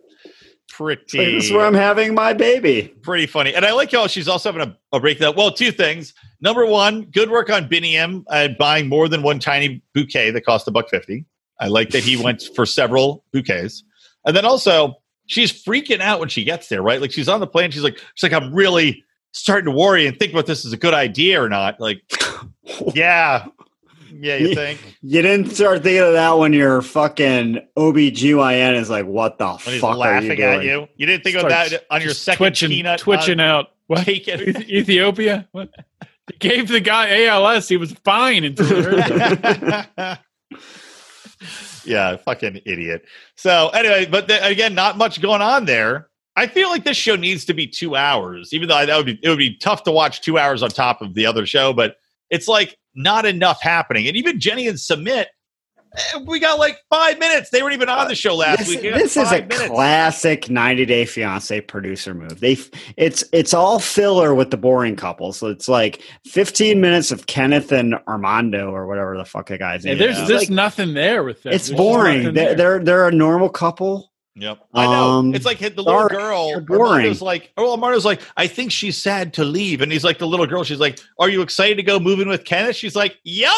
S1: Pretty.
S2: Like, this is where I'm having my baby.
S1: pretty funny. And I like how she's also having a, a breakdown. Well, two things. Number one, good work on Biniam at uh, buying more than one tiny bouquet that cost a buck fifty. I like that he went for several bouquets. And then also, she's freaking out when she gets there, right? Like she's on the plane. She's like, she's like, I'm really, starting to worry and think about this is a good idea or not. Like, yeah, yeah, you
S2: Yeah.
S1: think
S2: You didn't start thinking of that when your fucking OBGYN is like, what the
S1: when he's
S2: fuck are you
S1: laughing
S2: doing?
S1: at you? You didn't think of
S3: Starts
S1: that on your second
S3: twitching,
S1: peanut
S3: twitching
S1: uh,
S3: out. What?
S1: taken.
S3: Ethiopia? What? They gave the guy ALS. He was fine until he heard that.
S1: Yeah, fucking idiot. So anyway, but again, not much going on there. I feel like this show needs to be two hours, even though that would be it would be tough to watch two hours on top of the other show. But it's like not enough happening, and even Jenny and Sumit, we got like five minutes. They weren't even on the show last
S2: This,
S1: week. We
S2: this is a
S1: minutes.
S2: classic 90 Day Fiance producer move. They, it's it's all filler with the boring couple. So it's like 15 minutes of Kenneth and Armando or whatever the fuck the guy's name.
S3: And there's
S2: is.
S3: just
S2: Like,
S3: nothing there with them.
S2: it's
S3: There's
S2: boring. They're,
S3: there.
S2: they're they're a normal couple.
S1: Yep, I know.
S2: Um,
S1: it's like hit the little girl.
S2: you're boring.
S1: Armando's like, oh, Armando's like, I think she's sad to leave, and he's like, the little girl. She's like, Are you excited to go moving with Kenneth? She's like, Yep.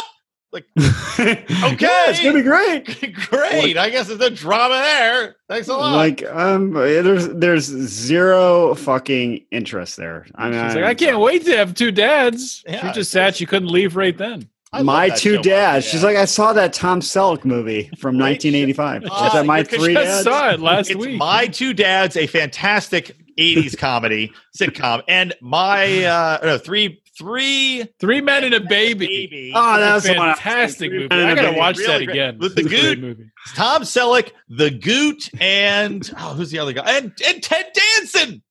S2: okay,
S1: it's
S2: it's gonna be great.
S1: Great. I guess there's no drama there. Thanks a lot.
S2: Like um, there's there's zero fucking interest there. I mean,
S3: She's like, I can't wait to have two dads.
S1: Yeah,
S3: she just sad she couldn't leave right then.
S1: I
S2: my two dads.
S1: yeah.
S2: She's like, I saw that Tom Selleck movie from 1985.
S1: Oh,
S2: Is that my three
S1: you
S3: I saw it last
S1: it's
S3: week.
S1: my two dads, a fantastic 80s comedy sitcom, and my uh no, three three
S3: Three men and a baby.
S1: baby.
S2: Oh, that was
S3: a
S2: the one I-
S3: fantastic movie.
S2: Men and
S3: I
S2: a
S3: gotta watch
S1: Really
S3: that
S1: great.
S3: again.
S1: With the
S3: It's a great
S1: Goot.
S3: movie.
S1: Tom Selleck, the Goot, and oh, who's the other guy? And, and Ted Danson.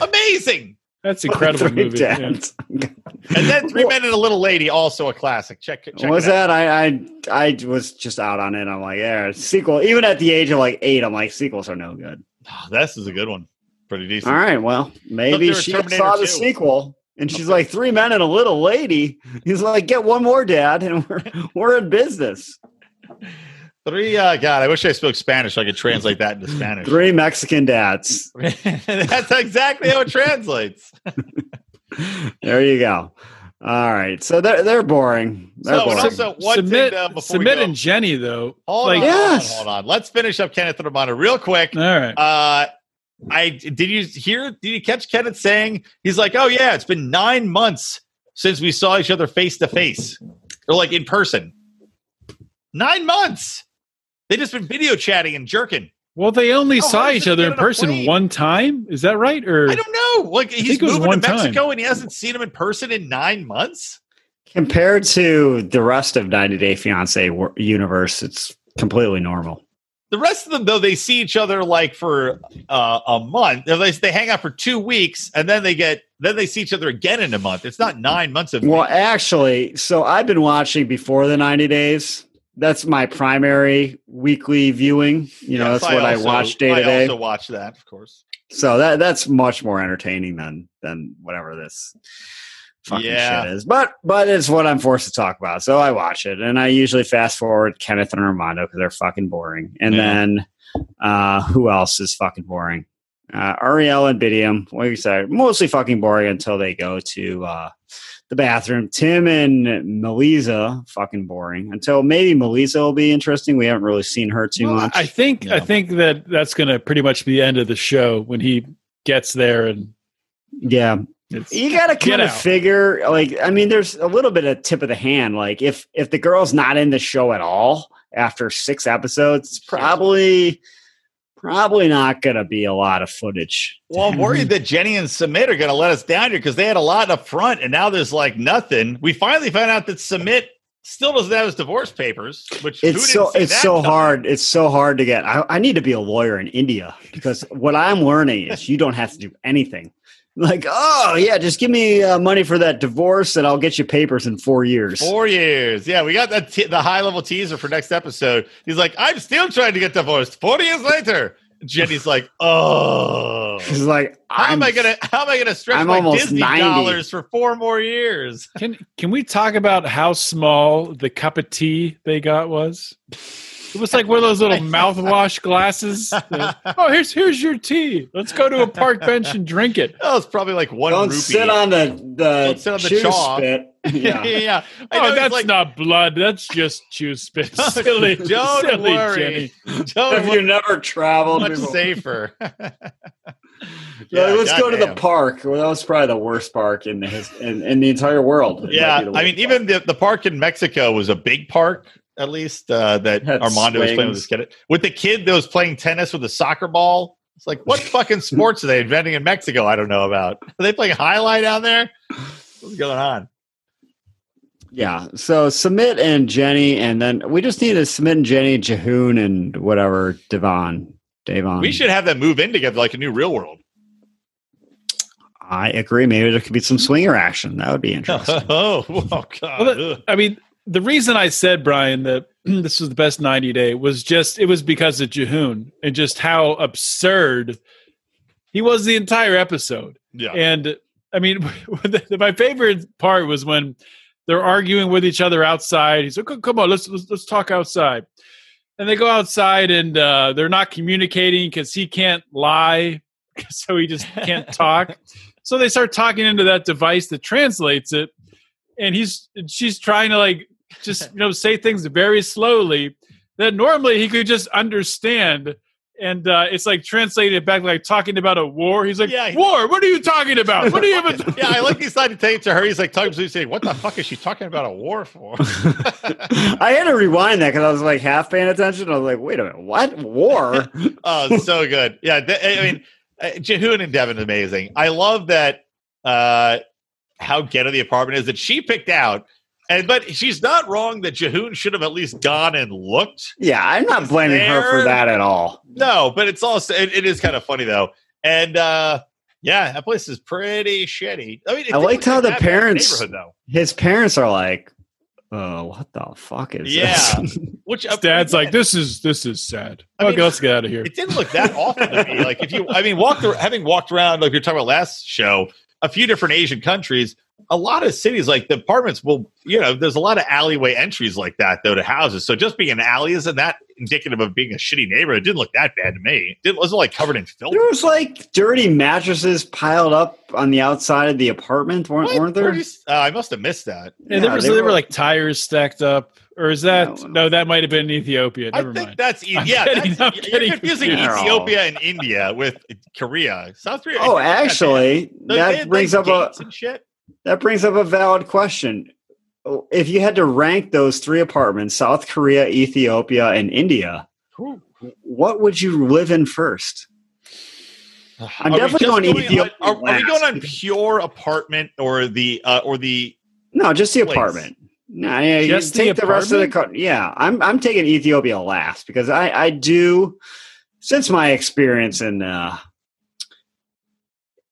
S1: Amazing.
S3: That's incredible
S2: Three
S3: movie. yeah.
S1: And then Three Men and a Little Lady, also a classic. Check, check
S2: was that? I, I I was just out on it. I'm like, yeah, sequel. Even at the age of like eight, I'm like, sequels are no good.
S1: Oh, this is a good one. Pretty decent.
S2: All right, well, maybe she
S1: Terminator
S2: saw the
S1: 2.
S2: sequel, and she's like, three men and a little lady. He's like, get one more, dad, and we're we're in business.
S1: Three, uh, God, I wish I spoke Spanish so I could translate that into Spanish.
S2: Three Mexican dads.
S1: That's exactly how it translates.
S2: There you go. All right, so they're they're boring. They're
S1: So, and
S2: boring.
S1: also, one
S3: Sumit,
S1: thing uh, before we
S3: Sumit
S1: go,
S3: and Jenny though.
S1: hold,
S3: like,
S1: on,
S2: Yes.
S1: hold on, hold on. Let's finish up Kenneth and Armando real quick.
S3: all right.
S1: Uh, I did you hear? Did you catch Kenneth saying he's like, "Oh yeah, it's been nine months since we saw each other face to face, or like in person. Nine months. They just been video chatting and jerking.
S3: Well, they only
S1: Oh,
S3: saw each other in person
S1: plane?
S3: one time. Is that right? Or
S1: I don't know. Like he's
S3: think it was
S1: moving
S3: one
S1: to
S3: time.
S1: Mexico and he hasn't seen him in person in nine months.
S2: Compared to the rest of 90 Day Fiance universe, it's completely normal.
S1: The rest of them, though, they see each other like for uh, a month. They, they hang out for two weeks, and then they get then they see each other again in a month. It's not nine months of
S2: Well, actually, so I've been watching before the 90 days. That's my primary weekly viewing. You know,
S1: Yes,
S2: that's what I,
S1: also-
S2: watch day to
S1: I
S2: day.
S1: also watch that, of course.
S2: So that that's much more entertaining than than whatever this fucking
S1: Yeah.
S2: shit is. But but it's what I'm forced to talk about. So I watch it, and I usually fast forward Kenneth and Armando because they're fucking boring. And
S1: Yeah.
S2: then uh, who else is fucking boring? Uh, Ariel and Biniam, like you said, mostly fucking boring until they go to uh, the bathroom. Tim and Melyza, fucking boring until maybe Melyza will be interesting. We haven't really seen her too
S3: Well,
S2: much.
S3: I think I think that that's going to pretty much be the end of the show when he gets there and
S2: yeah,
S3: it's,
S2: you gotta kind of figure like i mean there's a little bit of tip of the hand like if if the girl's not in the show at all after six episodes it's probably probably not gonna be a lot of footage
S1: Well, I'm worried that Jenny and Sumit are going to let us down here because they had a lot up front, and now there's like nothing. We finally found out that Sumit still doesn't have his divorce papers, which
S2: it's so it's so
S1: coming?
S2: hard it's so hard to get I, I need to be a lawyer in india because what i'm learning is you don't have to do anything like oh yeah just give me uh, money for that divorce and i'll get you papers in four years
S1: Four years. Yeah, we got that te- the high level teaser for next episode. He's like, I'm still trying to get divorced. Four years later. Jenny's like, oh.
S2: She's like
S1: How am
S2: I'm-
S1: I gonna how am I gonna stretch
S2: I'm
S1: my
S2: almost
S1: Disney
S2: 90.
S1: dollars for four more years?
S3: can can we talk about how small the cup of tea they got was? It was like one of those little mouthwash glasses. that, oh, here's here's your tea. Let's go to a park bench and drink it.
S1: Oh, it's probably like one
S2: Don't
S1: rupee.
S2: sit on the the,
S1: Don't sit on the
S2: chew
S1: chaw.
S2: spit.
S1: yeah,
S2: Yeah.
S1: yeah.
S3: Oh, that's
S1: like,
S3: not blood. That's just chew spit. Silly,
S1: Don't
S3: silly
S1: worry.
S3: Jenny.
S1: Don't
S2: Have you never traveled
S1: much
S2: before?
S1: safer.
S2: They're like, let's go to the park. Well, that was probably the worst park in the his, in, in the entire world. It
S1: Yeah, I mean,
S2: worst
S1: even the, the park in Mexico was a big park, at least uh, that
S2: Had
S1: Armando was playing with
S2: swings.
S1: his kid. With the kid that was playing tennis with a soccer ball. It's like, what fucking sports are they inventing in Mexico? I don't know about. Are they playing highlight down there? What's going on?
S2: Yeah. So Sumit and Jenny, and then we just need to Sumit and Jenny, Jihoon, and whatever Deavan. Deavan.
S1: We should have them move in together like a new real world.
S2: I agree. Maybe there could be some swinger action. That would be interesting.
S1: oh, oh God.
S3: Well, the- I mean, the reason I said Brian that this was the best 90 day was just it was because of Jihoon and just how absurd he was the entire episode.
S1: yeah.
S3: And I mean, my favorite part was when they're arguing with each other outside. He's like, "Oh, "Come on, let's let's, let's talk outside." And they go outside, and uh, they're not communicating because he can't lie, so he just can't talk. so they start talking into that device that translates it, and he's she's trying to like just you know say things very slowly that normally he could just understand. And uh, it's like translated back, like talking about a war. He's like,
S1: Yeah,
S3: "War? What are you talking about? What are you even?"
S1: yeah, I like these side to take it to her. He's like talking to me, saying, "What the fuck is she talking about a war for?"
S2: I had to rewind that because I was like half paying attention. I was like, wait a minute, what war?
S1: oh, so good. Yeah, th- I mean, uh, Jihoon and Deavan amazing. I love that uh, how ghetto the apartment is that she picked out. And but she's not wrong that Jihoon should have at least gone and looked.
S2: yeah, I'm not
S1: He's
S2: blaming her for that at all.
S1: No, but it's also it, it is kind of funny though. And uh yeah, that place is pretty shitty. I mean, it
S2: I
S1: didn't
S2: liked
S1: look
S2: how the parents-
S1: though.
S2: His parents are like, oh, what the fuck is
S1: Yeah.
S2: this?
S1: Which
S3: His dad's like, "This is this is sad."
S1: I
S3: okay,
S1: mean,
S3: let's get out of here.
S1: it didn't look that awful to me. Like if you, I mean, walked ar- having walked around like we were talking about last show, a few different Asian countries, a lot of cities like the apartments will, you know, there's a lot of alleyway entries like that though to houses. So just being an alley isn't that indicative of being a shitty neighborhood. It didn't look that bad to me. It wasn't like covered in filth.
S2: There was like dirty mattresses piled up on the outside of the apartment, weren't,
S1: What?
S2: weren't there?
S1: Where do you s- uh, I must have missed that.
S3: And there
S2: Yeah,
S3: was
S2: they
S3: there were
S2: were-
S3: like tires stacked up, or is that
S2: No.
S3: no? That might have been Ethiopia. Never
S1: I think
S3: mind.
S1: that's e-
S3: I'm
S1: yeah.
S3: getting-
S1: that's,
S3: I'm
S1: you're
S3: getting
S1: confusing
S2: confused.
S1: Ethiopia and India with Korea, South Korea.
S2: Oh,
S1: I think that's-
S2: actually,
S1: They- they
S2: that brings
S1: like,
S2: up a
S1: and shit.
S2: That brings up a valid question. If you had to rank those three apartments, South Korea, Ethiopia, and India, what would you live in first? I'm
S1: Are
S2: definitely
S1: just
S2: going Ethiopia
S1: on- Are, are we going on pure apartment or the uh, or the?
S2: No, just the
S1: Place.
S2: apartment. No, yeah,
S3: Just the
S2: take the, rest of the
S3: apartment?
S2: co- yeah. I'm I'm taking Ethiopia last because I I do since my experience in uh in,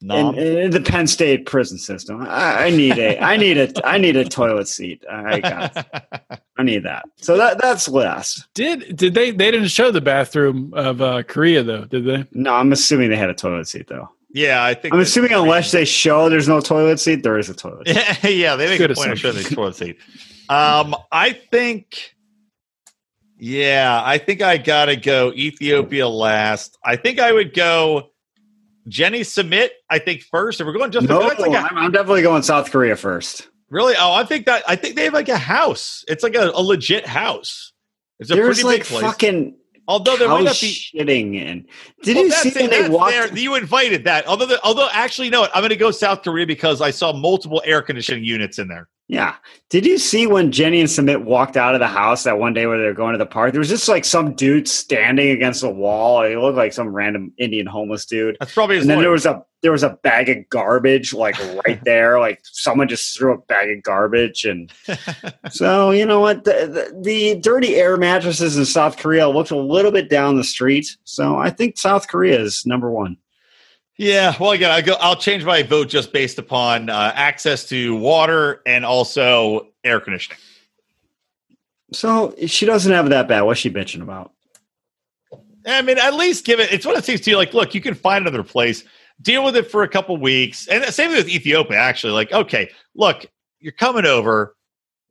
S1: Nom?
S2: in the Penn State prison system. I, I need a I need a I need a toilet seat. I got I need that. So that that's last.
S3: Did did they they didn't show the bathroom of uh, Korea though? Did they?
S2: No, I'm assuming they had a toilet seat though.
S1: yeah, I think.
S2: I'm assuming
S1: pretty-
S2: unless they show there's no toilet seat, there is a toilet. seat.
S1: yeah, they make
S3: Good
S1: a point of showing the toilet seat. Um, I think. Yeah, I think I gotta go Ethiopia last. I think I would go Jenny Sumit. I think first. If we're going just
S2: No,
S1: like a,
S2: I'm, I'm definitely going South Korea first.
S1: really, oh, I think that I think they have like a house. It's like a, a legit house. It's a
S2: There's
S1: pretty
S2: like
S1: big place.
S2: fucking
S1: Although there might not be
S2: shitting in. Did
S1: Well,
S2: you see when they walked?
S1: there. You invited that. Although, the, although actually, no, I'm going to go South Korea because I saw multiple air conditioning units in there.
S2: Yeah. Did you see when Jenny and Sumit walked out of the house that one day where they were going to the park? There was just like some dude standing against a wall. He looked like some random Indian homeless dude.
S1: That's probably his
S2: And then
S1: lawyer.
S2: there was a there was a bag of garbage like right there. Like someone just threw a bag of garbage and so you know what the, the, the dirty air mattresses in South Korea looked a little bit down the street. So I think South Korea is number one.
S1: Yeah. Well, again, I go. I'll change my vote just based upon uh, access to water and also air conditioning.
S2: So she doesn't have that bad. What's she bitching about?
S1: I mean, at least give it. It's one of the things to you. Like, look, you can find another place. Deal with it for a couple weeks, and same with Ethiopia. Actually, like, okay, look, you're coming over.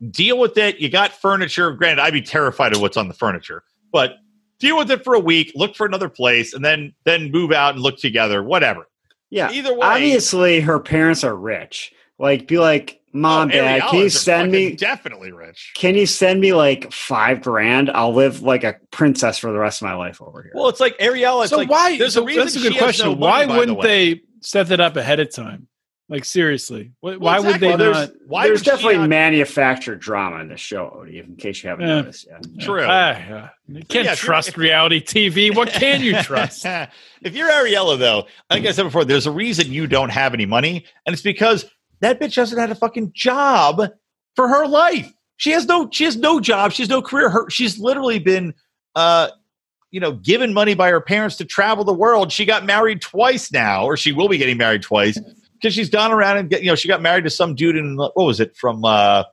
S1: Deal with it. You got furniture. Granted, I'd be terrified of what's on the furniture, but deal with it for a week. Look for another place, and then then move out and look together. Whatever.
S2: Yeah.
S1: Either way,
S2: Obviously, her parents are rich. Like, be like, mom,
S1: oh,
S2: dad, can you send me?
S1: definitely rich?
S2: Can you send me like five grand? I'll live like a princess for the rest of my life over here.
S1: Well, it's like Ariela. It's
S3: so
S1: like,
S3: why?
S1: There's
S3: so
S1: a reason
S3: that's a good question.
S1: no money,
S3: why
S1: by
S3: wouldn't
S1: way.
S3: they? set that up ahead of time. Like seriously, why,
S1: Well,
S3: why would they
S1: Well,
S3: not?
S1: Why
S2: There's definitely
S1: not-
S2: manufactured drama in the show, Odie, in case you haven't
S3: Yeah.
S2: noticed yet.
S1: True.
S3: Yeah. You can't
S1: Yeah, you're-
S3: trust
S1: if-
S3: reality TV. What can you trust?
S1: if you're Ariela, though, like I said before, there's a reason you don't have any money, and it's because that bitch hasn't had a fucking job for her life. She has no, she has no job. She has no career. Her, she's literally been, uh, you know, given money by her parents to travel the world. She got married twice now, or she will be getting married twice because she's gone around and get, you know, she got married to some dude in what was it from uh,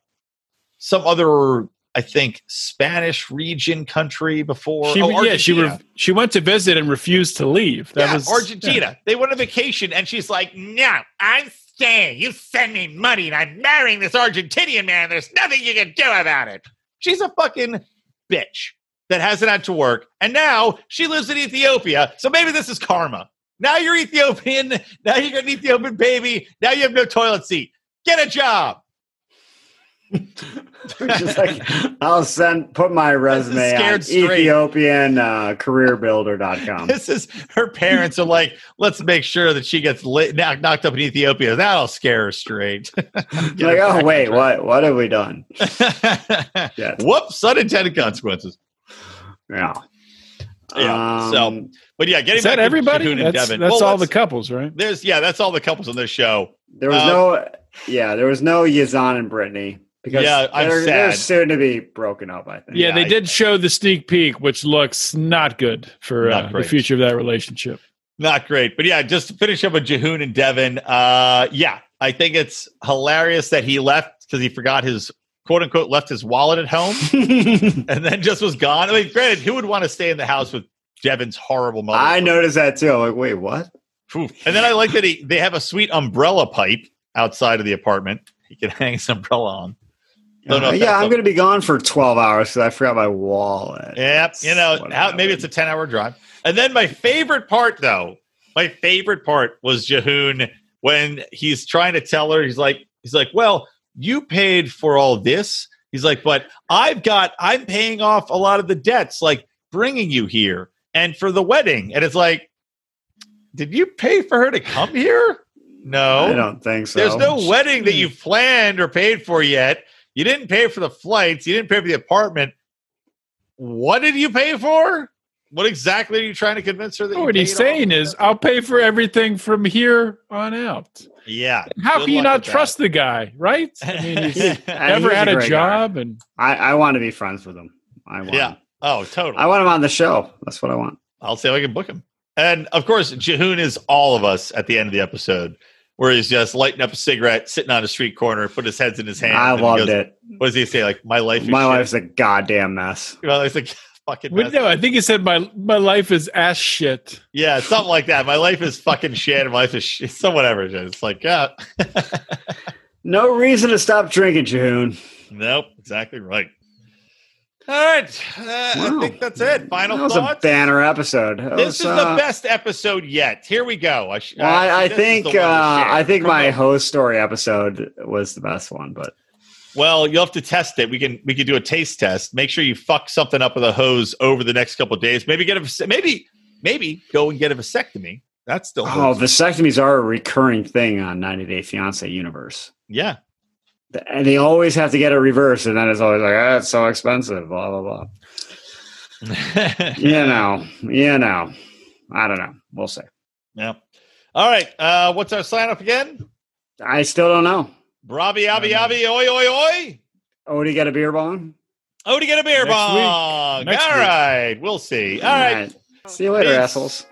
S1: some other. I think Spanish region country before.
S3: She,
S1: oh,
S3: yeah, she re- she went to visit and refused to leave. That
S1: yeah,
S3: was
S1: Argentina. They went on vacation, and she's like, "No, I'm staying. You send me money, and I'm marrying this Argentinian man. There's nothing you can do about it." She's a fucking bitch that hasn't had to work, and now she lives in Ethiopia. So maybe this is karma. Now you're Ethiopian. Now you got an Ethiopian baby. Now you have no toilet seat. Get a job.
S2: Just like I'll send put my resume on. Ethiopian uh, careerbuilder.com.
S1: This is her parents are like, let's make sure that she gets lit, knocked, knocked up in Ethiopia. That'll scare her straight.
S2: Like, oh wait, what what have we done? Yeah.
S1: Whoops, unintended consequences.
S2: Yeah.
S1: Yeah, so,
S2: Um,
S1: But yeah, getting
S3: Is that
S1: back to
S3: everybody?
S1: And
S3: That's,
S1: Deavan.
S3: that's
S1: Well,
S3: all the couples, right?
S1: There's yeah, that's all the couples on this show.
S2: there was
S1: uh,
S2: no yeah, there was no Yazan and Brittany because
S1: Yeah, I'm
S2: they're, they're soon to be broken up, I think.
S3: Yeah,
S1: Yeah,
S3: they
S1: I-
S3: did show the sneak peek, which looks not good for
S1: Not
S3: uh, the future of that relationship.
S1: Not great. But yeah, just to finish up with Jihoon and Deavan. Uh yeah, I think it's hilarious that he left because he forgot his quote unquote left his wallet at home and then just was gone. I mean, granted, who would want to stay in the house with Deavan's horrible mother?
S2: I noticed that too. I'm like, wait, what?
S1: And then I like that he they have a sweet umbrella pipe outside of the apartment. He can hang his umbrella on.
S2: Uh, yeah, I'm going to be gone for 12 hours because I forgot my wallet.
S1: Yep. You know, how, maybe it's a 10 hour drive. And then my favorite part, though, my favorite part was Jihoon when he's trying to tell her, he's like, he's like, well, you paid for all this. He's like, but I've got, I'm paying off a lot of the debts, like bringing you here and for the wedding. And it's like, did you pay for her to come here? No.
S2: I don't think so.
S1: There's no wedding that you've planned or paid for yet. You didn't pay for the flights. You didn't pay for the apartment. What did you pay for? What exactly are you trying to convince her that? you
S3: what he's saying is, I'll pay for everything from here on out.
S1: yeah.
S3: How can you not
S1: with that.
S3: trust the guy, right? I mean, he's
S2: Yeah,
S3: never
S2: he's
S3: had
S2: a
S3: a,
S2: great
S3: job, and
S2: I, I want to be friends with him. I want.
S1: Yeah. Oh, totally.
S2: I want him on the show. That's what I want.
S1: I'll see if I can book him. And of course, Jihoon is all of us at the end of the episode, where he's just lighting up a cigarette, sitting on a street corner, put his heads in his hands.
S2: I
S1: and
S2: loved
S1: goes-
S2: it.
S1: What does he say? Like my life. Is
S2: My
S1: shit.
S2: life's a goddamn mess.
S1: Well, it's like fucking.
S3: Well,
S1: mess.
S3: no, I think he said my my life is ass shit.
S1: Yeah, something like that. My life is fucking shit. My life is shit. So whatever. it is. It's like, yeah.
S2: No reason to stop drinking, Jihoon.
S1: nope. Exactly right. All right. Uh, I think that's it. Final
S2: that was
S1: thoughts.
S2: a banner episode. That
S1: this
S2: was,
S1: is
S2: uh,
S1: the best episode yet. Here we go. I, sh-
S2: Well, I, I think
S1: the one to
S2: uh. I think my
S1: Promote.
S2: host story episode was the best one, but
S1: Well, you'll have to test it. We can we can do a taste test. Make sure you fuck something up with a hose over the next couple of days. Maybe get a maybe maybe go and get a vasectomy. That's still
S2: oh, vasectomies are a recurring thing on 90 Day Fiance universe.
S1: yeah.
S2: And they always have to get it reversed, and then it's always like, ah, it's so expensive, blah blah blah. You know, you know. I don't know. We'll see.
S1: yeah. All right. Uh, what's our sign up again?
S2: I still don't know.
S1: Bravi, avi, avi, oi, oi, oi.
S2: Oh, do you get a beer bong?
S1: Oh, to get a beer
S3: Next week.
S1: bong.
S3: Next
S1: All
S3: week.
S1: right. We'll see. All right.
S2: See you later,
S1: Peace.
S2: assholes.